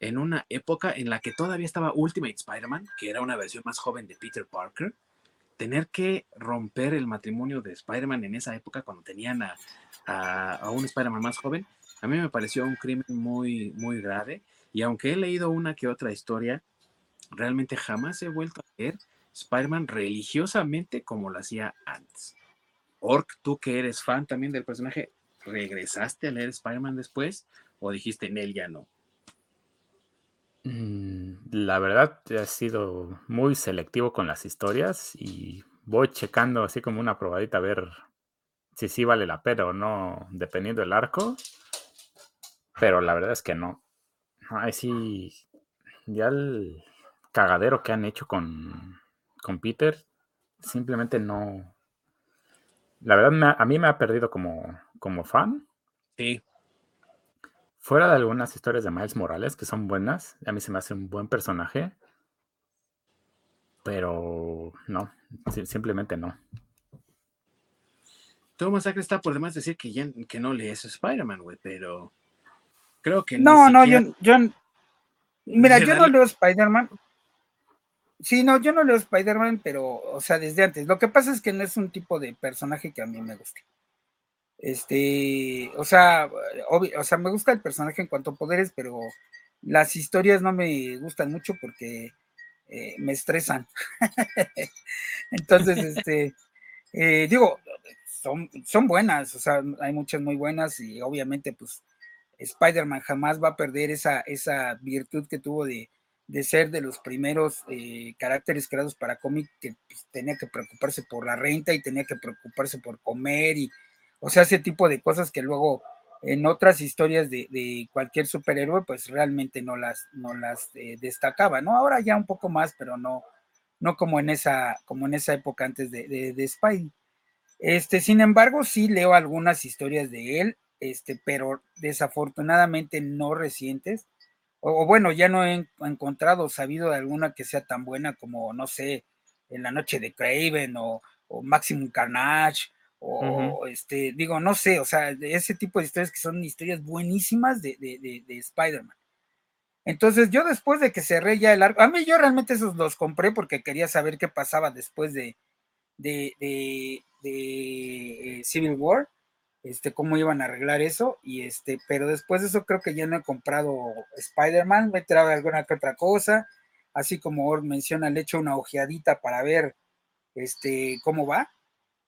en una época en la que todavía estaba Ultimate Spider-Man, que era una versión más joven de Peter Parker, tener que romper el matrimonio de Spider-Man en esa época cuando tenían a, a un Spider-Man más joven, a mí me pareció un crimen muy, muy grave y aunque he leído una que otra historia, realmente jamás he vuelto a leer Spider-Man religiosamente como lo hacía antes. Ork, tú que eres fan también del personaje, ¿regresaste a leer Spider-Man después o dijiste en él ya no? Mm, la verdad, he sido muy selectivo con las historias y voy checando así como una probadita a ver si sí vale la pena o no, dependiendo del arco. Pero la verdad es que no. Ay, sí. Ya el cagadero que han hecho con, con Peter, simplemente no. La verdad, a mí me ha perdido como, como fan. Sí. Fuera de algunas historias de Miles Morales que son buenas, a mí se me hace un buen personaje. Pero no, simplemente no. Todo Masacre está por demás decir que, ya, que no lees Spider-Man, güey, pero Creo que no. No, yo, yo. Mira, yo no leo Spider-Man. Sí, no, yo no leo Spider-Man, pero, o sea, desde antes. Lo que pasa es que no es un tipo de personaje que a mí me guste. Este, o sea, obvio, o sea, me gusta el personaje en cuanto a poderes, pero las historias no me gustan mucho porque eh, me estresan. Entonces, este, eh, digo, son, son buenas, o sea, hay muchas muy buenas y obviamente, pues, Spider-Man jamás va a perder esa, esa virtud que tuvo de, ser de los primeros eh, caracteres creados para cómic que pues, tenía que preocuparse por la renta y tenía que preocuparse por comer y, o sea, ese tipo de cosas que luego en otras historias de, cualquier superhéroe, pues realmente no las, no las eh, destacaba, ¿no? Ahora ya un poco más, pero no, no como en esa, como en esa época antes de, de, de Spidey. Este, sin embargo, sí leo algunas historias de él, este, pero desafortunadamente no recientes. O, bueno, ya no he encontrado, sabido de alguna que sea tan buena como, no sé, En la noche de Craven o, o Maximum Carnage o este, digo, no sé, o sea, de ese tipo de historias que son historias buenísimas de, de, de, Spider-Man. Entonces, yo después de que cerré ya el arco, a mí yo realmente esos los compré porque quería saber qué pasaba después de, de, de, Civil War, este, cómo iban a arreglar eso, y este, pero después de eso creo que ya no he comprado Spider-Man, me he traído alguna que otra cosa, así como menciona, le echo una ojeadita para ver este, cómo va,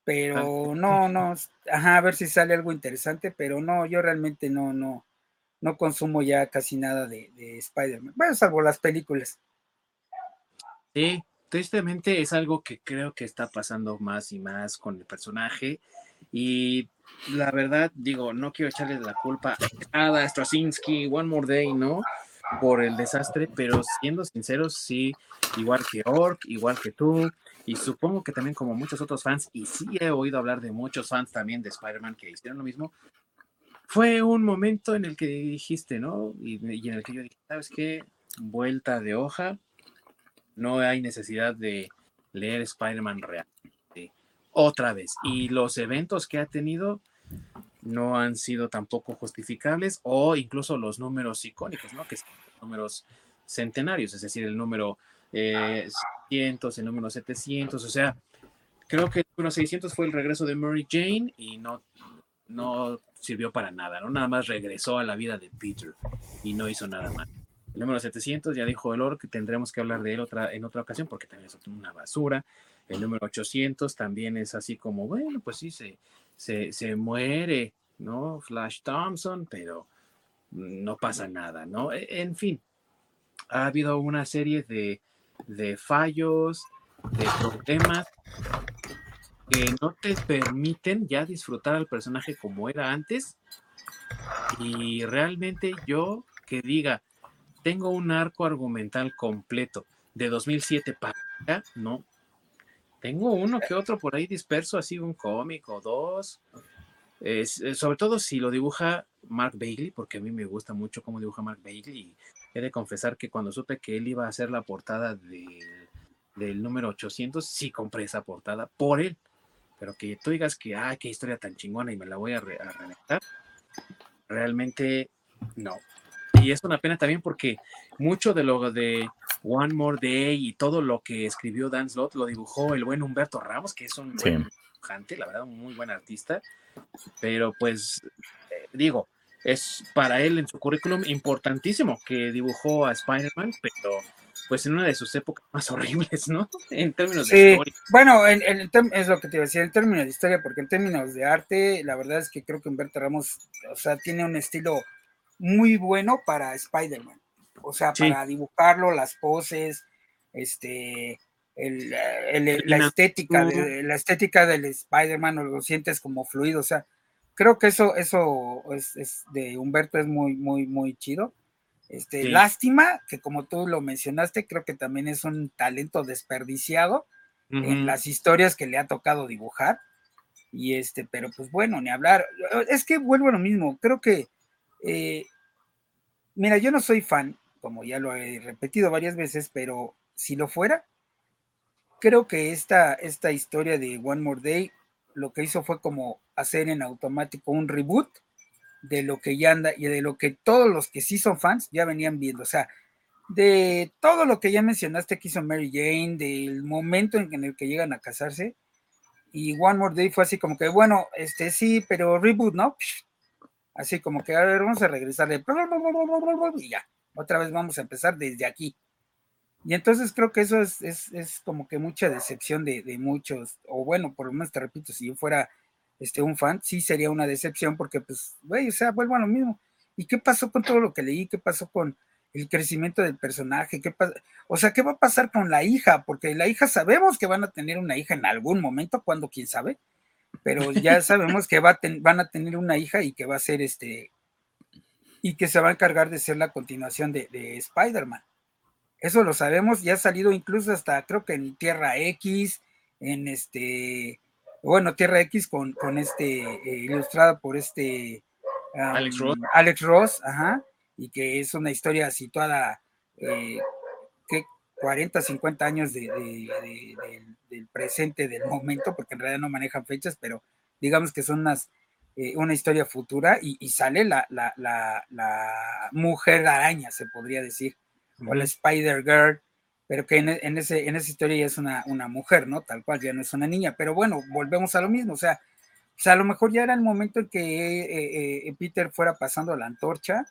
pero no, no, ajá, a ver si sale algo interesante, pero no, yo realmente no, no, no consumo ya casi nada de, Spider-Man, bueno, salvo las películas. Sí, tristemente es algo que creo que está pasando más y más con el personaje y la verdad, digo, no quiero echarle la culpa a Ada Straczynski, One More Day, ¿no? Por el desastre, pero siendo sinceros, sí, igual que Ork, igual que tú, y supongo que también como muchos otros fans, y sí he oído hablar de muchos fans también de Spider-Man que hicieron lo mismo, fue un momento en el que dijiste, ¿no? Y, en el que yo dije, ¿sabes qué? Vuelta de hoja, no hay necesidad de leer Spider-Man real. Otra vez. Y los eventos que ha tenido no han sido tampoco justificables o incluso los números icónicos, ¿no? Que son números centenarios, es decir, el número eh, 600, el número 700, o sea, creo que el número 600 fue el regreso de Mary Jane y no, no sirvió para nada, ¿no? Nada más regresó a la vida de Peter y no hizo nada más. El número 700, ya dijo el Oro que tendremos que hablar de él otra, en otra ocasión porque también es una basura. El número 800 también es así como, bueno, pues sí, se, se, se muere, ¿no? Flash Thompson, pero no pasa nada, ¿no? E, en fin, ha habido una serie de, de fallos, de problemas que no te permiten ya disfrutar al personaje como era antes. Y realmente yo que diga, tengo un arco argumental completo de 2007 para acá, no. Tengo uno que otro por ahí disperso, así un cómic o dos. Eh, sobre todo si lo dibuja Mark Bailey, porque a mí me gusta mucho cómo dibuja Mark Bailey he de confesar que cuando supe que él iba a hacer la portada del número 800, sí compré esa portada por él. Pero que tú digas que, ah, qué historia tan chingona y me la voy a, re realmente no. Y es una pena también porque mucho de lo de One More Day y todo lo que escribió Dan Slott lo dibujó el buen Humberto Ramos, que es un buen dibujante, la verdad, un muy buen artista. Pero pues, eh, digo, es para él en su currículum importantísimo que dibujó a Spider-Man, pero pues en una de sus épocas más horribles, ¿no? En términos de historia. Bueno, en, es lo que te iba a decir, en términos de historia, porque en términos de arte, la verdad es que creo que Humberto Ramos, o sea, tiene un estilo muy bueno para Spider-Man. O sea, para dibujarlo, las poses, este, la estética, de, la estética del Spider-Man, lo sientes como fluido, o sea, creo que eso, eso es, de Humberto es muy, muy, muy chido. Este, Lástima que como tú lo mencionaste, creo que también es un talento desperdiciado en las historias que le ha tocado dibujar. Y este, pero pues bueno, ni hablar. Es que vuelvo a lo mismo, creo que, eh, mira, yo no soy fan, como ya lo he repetido varias veces, pero si lo fuera, creo que esta, esta historia de One More Day lo que hizo fue como hacer en automático un reboot de lo que ya anda y de lo que todos los que sí son fans ya venían viendo. O sea, de todo lo que ya mencionaste que hizo Mary Jane, del momento en el que llegan a casarse. Y One More Day fue así como que, bueno, este sí, pero reboot, ¿no? Así como que, a ver, vamos a regresar de... Y ya, otra vez vamos a empezar desde aquí. Y entonces creo que eso es, es, como que mucha decepción de, muchos, o bueno, por lo menos te repito, si yo fuera este, un fan, sí sería una decepción porque pues, güey, o sea, vuelvo a lo mismo. ¿Y qué pasó con todo lo que leí? ¿Qué pasó con el crecimiento del personaje? ¿Qué o sea, ¿qué va a pasar con la hija? Porque la hija sabemos que van a tener una hija en algún momento, cuando quién sabe, pero ya sabemos que va van a tener una hija y que va a ser este, y que se va a encargar de ser la continuación de, de Spider-Man. Eso lo sabemos, ya ha salido incluso hasta creo que en Tierra X, en este, bueno, Tierra X con, con este, eh, ilustrada por este Alex Ross. Alex Ross, ajá, y que es una historia situada, eh, que 40, 50 años de, de, del presente, del momento, porque en realidad no manejan fechas, pero digamos que son unas, eh, una historia futura y, y sale la, la, la, la, mujer araña, se podría decir, o la Spider Girl, pero que en, en, ese, en esa historia ya es una, una mujer, ¿no? Tal cual, ya no es una niña, pero bueno, volvemos a lo mismo, o sea, o sea, a lo mejor ya era el momento en que eh, eh, Peter fuera pasando la antorcha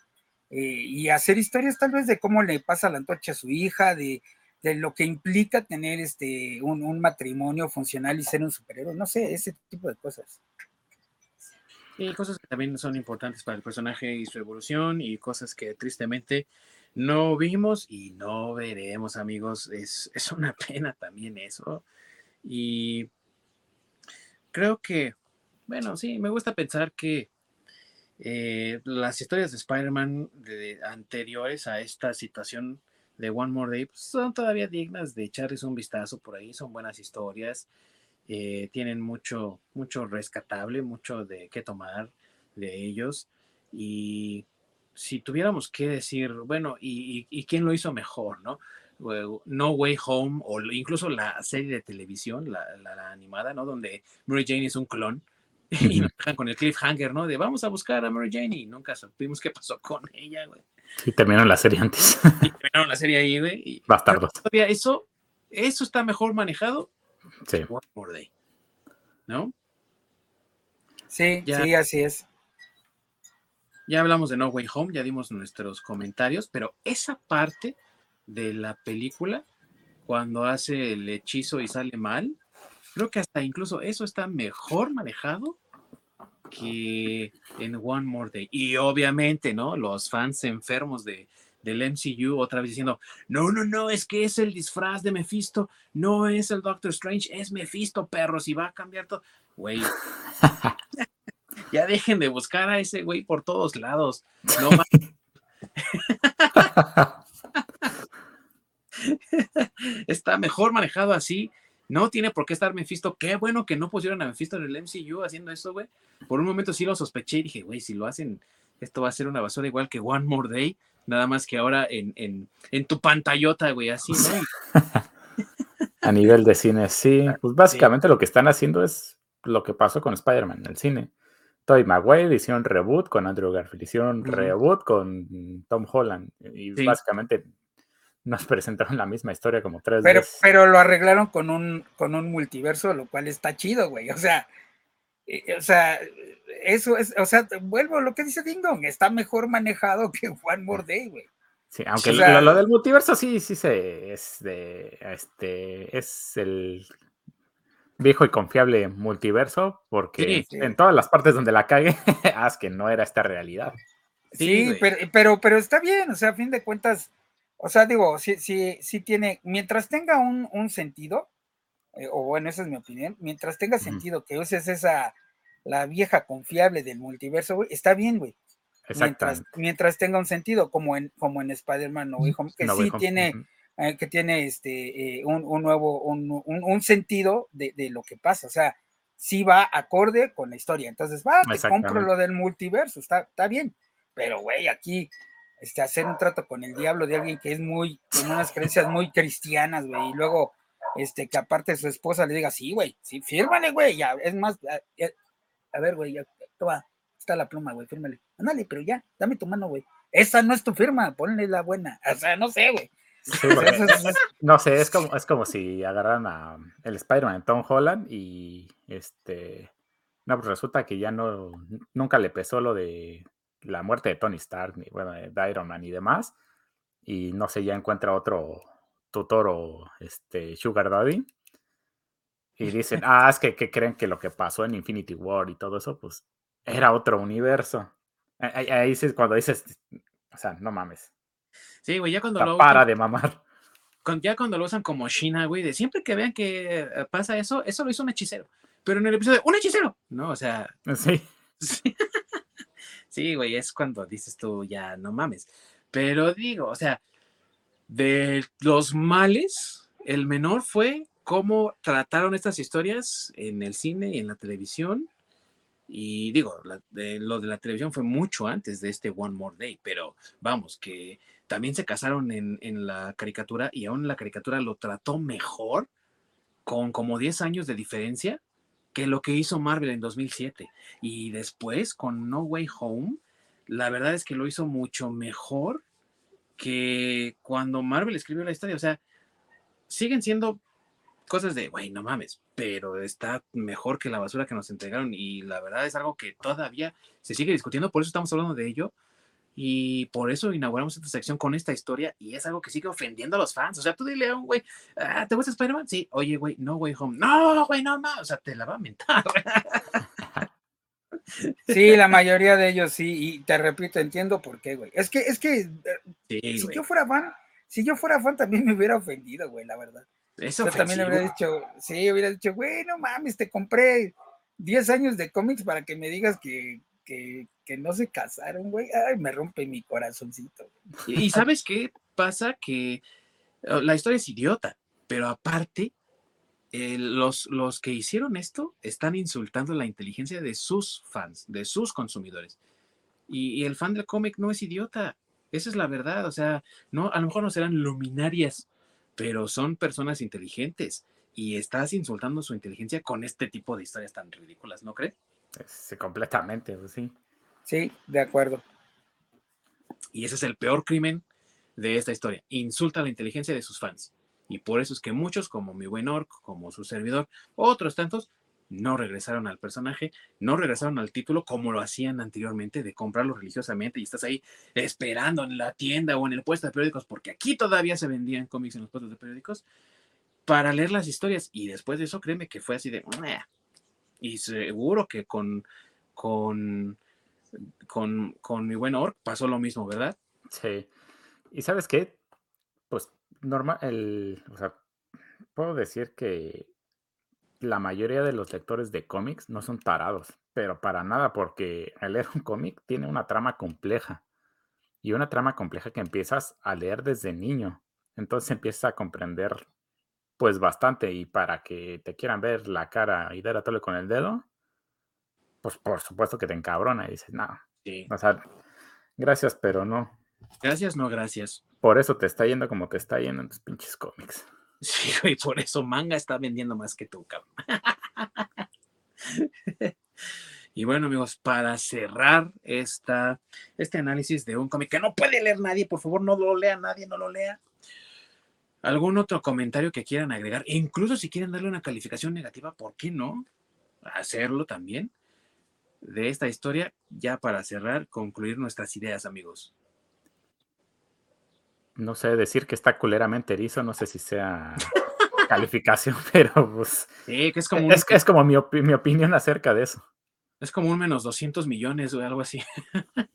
eh, y hacer historias tal vez de cómo le pasa la antorcha a su hija, de, de lo que implica tener este un, un, matrimonio funcional y ser un superhéroe, no sé, ese tipo de cosas. Y cosas que también son importantes para el personaje y su evolución y cosas que tristemente no vimos y no veremos, amigos. Es, es una pena también eso. Y creo que bueno, sí, me gusta pensar que eh, las historias de Spider-Man anteriores a esta situación de One More Day pues, son todavía dignas de echarles un vistazo por ahí, son buenas historias, eh, tienen mucho, mucho rescatable, mucho de qué tomar de ellos y si tuviéramos que decir, bueno, ¿y, y, y quién lo hizo mejor, no? No Way Home o incluso la serie de televisión, la, la, la animada, ¿no? Donde Mary Jane es un clon y nos dejan con el cliffhanger, ¿no? De vamos a buscar a Mary Jane y nunca supimos qué pasó con ella, güey. Y terminaron la serie antes. Y terminaron la serie ahí, güey. Bastardos. Eso, eso está mejor manejado. Sí. One More Day. ¿No? Sí, ya, sí, así es. Ya hablamos de No Way Home, ya dimos nuestros comentarios, pero esa parte de la película, cuando hace el hechizo y sale mal, creo que hasta incluso eso está mejor manejado que en One More Day. Y obviamente, ¿no? Los fans enfermos de, del MCU otra vez diciendo, no, no, no, es que es el disfraz de Mephisto, no es el Doctor Strange, es Mephisto, perros, y va a cambiar todo. Güey. ya dejen de buscar a ese güey por todos lados. No más. Está mejor manejado así no tiene por qué estar Mephisto. Qué bueno que no pusieron a Mephisto en el MCU haciendo eso, güey. Por un momento sí lo sospeché y dije, güey, si lo hacen, esto va a ser una basura igual que One More Day. Nada más que ahora en, en, en tu pantallota, güey, así, ¿no? a nivel de cine, sí. Pues básicamente sí. lo que están haciendo es lo que pasó con Spider-Man en el cine. Tobey Maguire hicieron reboot con Andrew Garfield, hicieron uh -huh. reboot con Tom Holland. Y sí. básicamente nos presentaron la misma historia como tres pero, veces. Pero lo arreglaron con un, con un multiverso, lo cual está chido, güey. O sea, o sea, eso es, o sea, vuelvo a lo que dice Ding Dong, está mejor manejado que One More Day, güey. Sí, aunque o sea, lo, lo, del multiverso sí, sí se es de este es el viejo y confiable multiverso, porque sí, sí. en todas las partes donde la cague, haz que no era esta realidad. Sí, sí pero, pero, pero está bien, o sea, a fin de cuentas, o sea, digo, sí, sí, sí tiene, mientras tenga un, un sentido, eh, o bueno, esa es mi opinión, mientras tenga sentido que uses esa, la vieja confiable del multiverso, güey, está bien, güey. Mientras, mientras, tenga un sentido, como en, como en Spider-Man No Way Home, que no sí home. tiene, uh -huh. eh, que tiene este, eh, un, un, nuevo, un, un, un sentido de, de, lo que pasa, o sea, sí va acorde con la historia, entonces, va, te compro lo del multiverso, está, está bien, pero, güey, aquí este, hacer un trato con el diablo de alguien que es muy, con unas creencias muy cristianas, güey, y luego, este, que aparte su esposa le diga, sí, güey, sí, fírmale, güey, ya, es más, a, a ver, güey, ya, toma, está la pluma, güey, fírmale, ándale, pero ya, dame tu mano, güey, esa no es tu firma, ponle la buena, o sea, no sé, güey. Sí, no sé, es como, es como si agarraran a el Spider-Man Tom Holland y este, no, pues resulta que ya no, nunca le pesó lo de la muerte de Tony Stark, ni, bueno, de Iron Man y demás, y no sé, ya encuentra otro tutor o este Sugar Daddy, y dicen, ah, es que, que, creen que lo que pasó en Infinity War y todo eso, pues era otro universo. Ahí, ahí es cuando dices, o sea, no mames. Sí, güey, ya cuando sea, lo Para usan, de mamar. Ya cuando lo usan como China, güey, de siempre que vean que eh, pasa eso, eso lo hizo un hechicero. Pero en el episodio, ¡un hechicero! No, o sea. Sí. sí. Sí, güey, es cuando dices tú, ya no mames. Pero digo, o sea, de los males, el menor fue cómo trataron estas historias en el cine y en la televisión. Y digo, lo de la televisión fue mucho antes de este One More Day, pero vamos, que también se casaron en, en la caricatura y aún la caricatura lo trató mejor, con como 10 años de diferencia, que lo que hizo Marvel en 2007. Y después, con No Way Home, la verdad es que lo hizo mucho mejor que cuando Marvel escribió la historia. O sea, siguen siendo cosas de, güey, no mames, pero está mejor que la basura que nos entregaron y la verdad es algo que todavía se sigue discutiendo, por eso estamos hablando de ello y por eso inauguramos esta sección con esta historia y es algo que sigue ofendiendo a los fans. O sea, tú dile a un güey, ah, ¿te gusta Spider-Man? Sí, oye, güey, no, güey, home. No, güey, no, no, o sea, te la va a mentar. Sí, la mayoría de ellos sí, y te repito, entiendo por qué, güey. Es que, es que, eh, si yo fuera fan, si yo fuera fan también me hubiera ofendido, güey, la verdad. Eso también le hubiera dicho, sí, hubiera dicho, güey, no mames, te compré 10 años de cómics para que me digas que, que, que no se casaron, güey. Ay, me rompe mi corazoncito. Y sabes qué pasa? Que oh, la historia es idiota, pero aparte, eh, los, los que hicieron esto están insultando la inteligencia de sus fans, de sus consumidores. Y, y el fan del cómic no es idiota. Esa es la verdad. O sea, no, a lo mejor no serán luminarias pero son personas inteligentes y estás insultando su inteligencia con este tipo de historias tan ridículas, ¿no crees? Sí, completamente, pues sí. Sí, de acuerdo. Y ese es el peor crimen de esta historia. Insulta la inteligencia de sus fans. Y por eso es que muchos, como mi buen Orc, como su servidor, otros tantos, no regresaron al personaje, no regresaron al título como lo hacían anteriormente de comprarlo religiosamente y estás ahí esperando en la tienda o en el puesto de periódicos, porque aquí todavía se vendían cómics en los puestos de periódicos, para leer las historias. Y después de eso, créeme que fue así de... Y seguro que con, con, con, con mi buen Orc pasó lo mismo, ¿verdad? Sí. ¿Y sabes qué? Pues normal, el, o sea, puedo decir que la mayoría de los lectores de cómics no son tarados, pero para nada, porque al leer un cómic tiene una trama compleja y una trama compleja que empiezas a leer desde niño. Entonces empiezas a comprender pues bastante y para que te quieran ver la cara y dar a tole con el dedo, pues por supuesto que te encabrona y dices, no, o sea, gracias, pero no. Gracias, no gracias. Por eso te está yendo como te está yendo en tus pinches cómics. Sí, güey, por eso manga está vendiendo más que tú, cabrón. y bueno, amigos, para cerrar esta, este análisis de un cómic que no puede leer nadie, por favor, no lo lea nadie, no lo lea. ¿Algún otro comentario que quieran agregar? Incluso si quieren darle una calificación negativa, ¿por qué no? Hacerlo también de esta historia, ya para cerrar, concluir nuestras ideas, amigos no sé, decir que está culeramente erizo, no sé si sea calificación, pero pues. Sí, que es como. Es, es como mi, mi, opinión acerca de eso. Es como un menos 200 millones o algo así.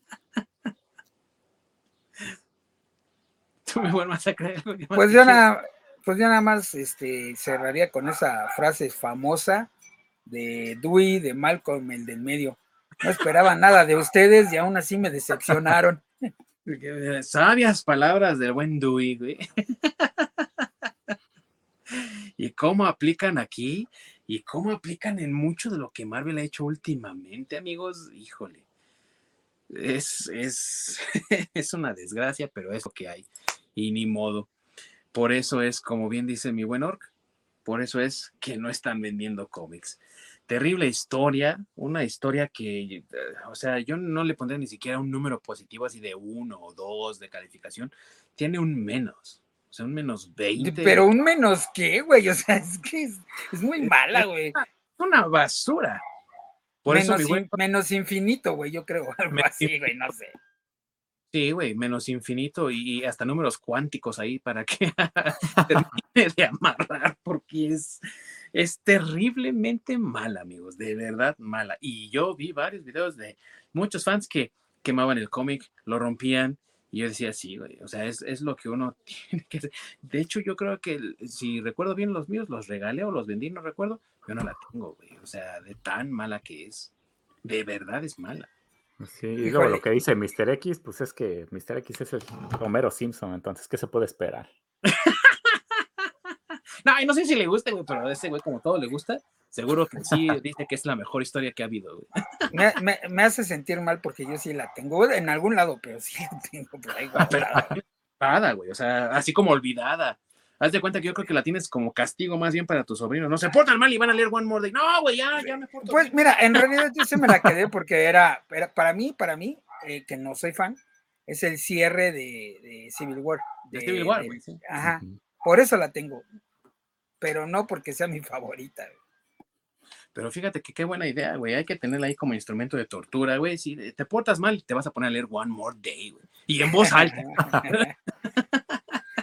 Tú me vuelvas a creer. Pues yo, nada, pues yo nada más este, cerraría con esa frase famosa de Dewey, de Malcolm, el del medio. No esperaba nada de ustedes y aún así me decepcionaron. Sabias palabras del buen Dewey, güey. y cómo aplican aquí y cómo aplican en mucho de lo que Marvel ha hecho últimamente, amigos. Híjole. Es, es, es una desgracia, pero es lo que hay. Y ni modo. Por eso es, como bien dice mi buen Orc, por eso es que no están vendiendo cómics terrible historia, una historia que, eh, o sea, yo no le pondré ni siquiera un número positivo así de uno o dos de calificación, tiene un menos, o sea, un menos 20. Pero un menos qué, güey, o sea, es que es, muy mala, güey. Es una basura. Por menos, eso, menos infinito, güey, yo creo, algo así, güey, no sé. Sí, güey, menos infinito y hasta números cuánticos ahí para que termine de amarrar, porque es, es terriblemente mala, amigos, de verdad mala. Y yo vi varios videos de muchos fans que quemaban el cómic, lo rompían, y yo decía, sí, güey, o sea, es, es, lo que uno tiene que hacer. De hecho, yo creo que, si recuerdo bien los míos, los regalé o los vendí, no recuerdo, yo no la tengo, güey, o sea, de tan mala que es. De verdad es mala. Sí, y luego lo que dice Mr. X, pues es que Mr. X es el Homero Simpson, entonces, ¿qué se puede esperar? No, y no sé si le gusta, güey, pero a ese güey, como todo le gusta, seguro que sí dice que es la mejor historia que ha habido, güey. Me, me- me hace sentir mal porque yo sí la tengo en algún lado, pero sí la tengo por ahí guardada. Nada, güey, o sea, así como olvidada. Haz de cuenta que yo creo que la tienes como castigo más bien para tu sobrino. No se portan mal y van a leer One More Day. No, güey, ya, ya me porto Pues bien. mira, en realidad yo se me la quedé porque era, era para mí, para mí, eh, que no soy fan, es el cierre de, de Civil War. De Civil War, güey, sí. Ajá, por eso la tengo, pero no porque sea mi favorita. güey. Pero fíjate que qué buena idea, güey. Hay que tenerla ahí como instrumento de tortura, güey. Si te portas mal, te vas a poner a leer One More Day, güey. Y en voz alta.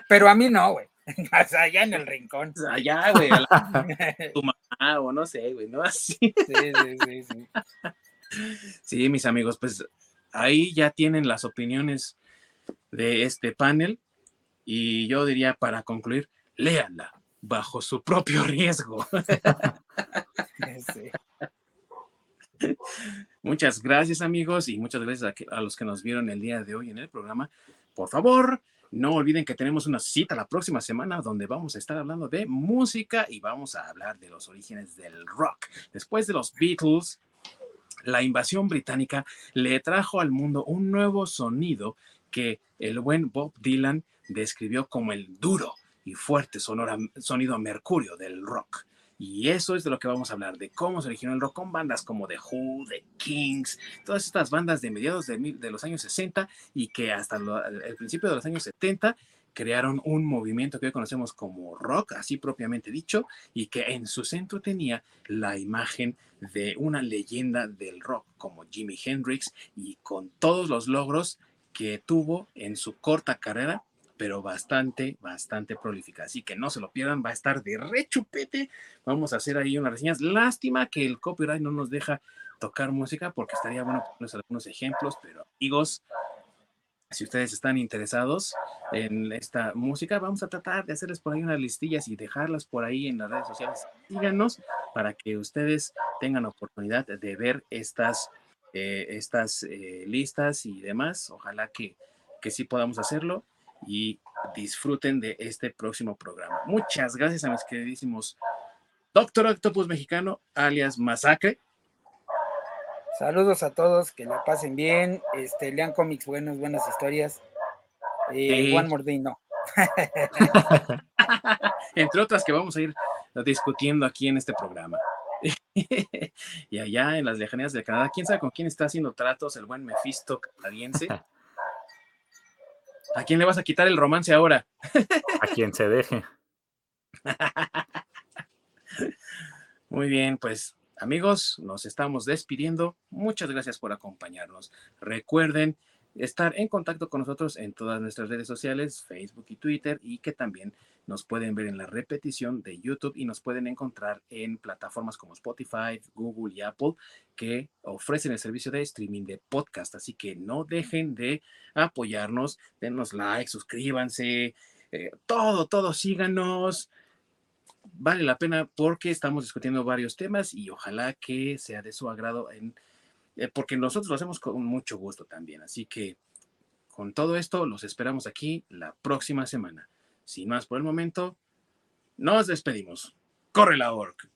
pero a mí no, güey. O sea, allá en el rincón. Allá, güey, a la- tu mamá o no sé, güey, ¿no? Así. Sí, sí, sí, sí. Sí, mis amigos, pues ahí ya tienen las opiniones de este panel. Y yo diría, para concluir, léanla bajo su propio riesgo. Sí. Muchas gracias amigos y muchas gracias a, que- a los que nos vieron el día de hoy en el programa. Por favor, no olviden que tenemos una cita la próxima semana donde vamos a estar hablando de música y vamos a hablar de los orígenes del rock. Después de los Beatles, la invasión británica le trajo al mundo un nuevo sonido que el buen Bob Dylan describió como el duro y fuerte sonido a mercurio del rock. Y eso es de lo que vamos a hablar, de cómo se originó el rock con bandas como The Who, The Kings, todas estas bandas de mediados de, los años 60 y que hasta el principio de los años 70 crearon un movimiento que hoy conocemos como rock, así propiamente dicho, y que en su centro tenía la imagen de una leyenda del rock como Jimi Hendrix y con todos los logros que tuvo en su corta carrera, pero bastante, bastante prolífica. Así que no se lo pierdan, va a estar de rechupete. Vamos a hacer ahí unas reseñas. Lástima que el copyright no nos deja tocar música porque estaría bueno ponerles algunos ejemplos, pero amigos, si ustedes están interesados en esta música, vamos a tratar de hacerles por ahí unas listillas y dejarlas por ahí en las redes sociales. Síganos para que ustedes tengan oportunidad de ver estas, eh, estas eh, listas y demás. Ojalá que, que sí podamos hacerlo y disfruten de este próximo programa. Muchas gracias a mis queridísimos Doctor Octopus Mexicano, alias Masacre. Saludos a todos, que la pasen bien, este, lean cómics buenos, buenas historias. Eh, Sí. One More Day no. entre otras que vamos a ir discutiendo aquí en este programa. y allá en las lejanías del Canadá, quién sabe con quién está haciendo tratos el buen Mephisto canadiense. ¿A quién le vas a quitar el romance ahora? A quien se deje. Muy bien, pues amigos, nos estamos despidiendo. Muchas gracias por acompañarnos. Recuerden estar en contacto con nosotros en todas nuestras redes sociales, Facebook y Twitter, y que también nos pueden ver en la repetición de YouTube y nos pueden encontrar en plataformas como Spotify, Google y Apple que ofrecen el servicio de streaming de podcast. Así que no dejen de apoyarnos, denos like, suscríbanse, eh, todo, todo, síganos vale la pena porque estamos discutiendo varios temas y ojalá que sea de su agrado en, eh, porque nosotros lo hacemos con mucho gusto también. Así que con todo esto los esperamos aquí la próxima semana. Sin más por el momento, nos despedimos. Corre la orc.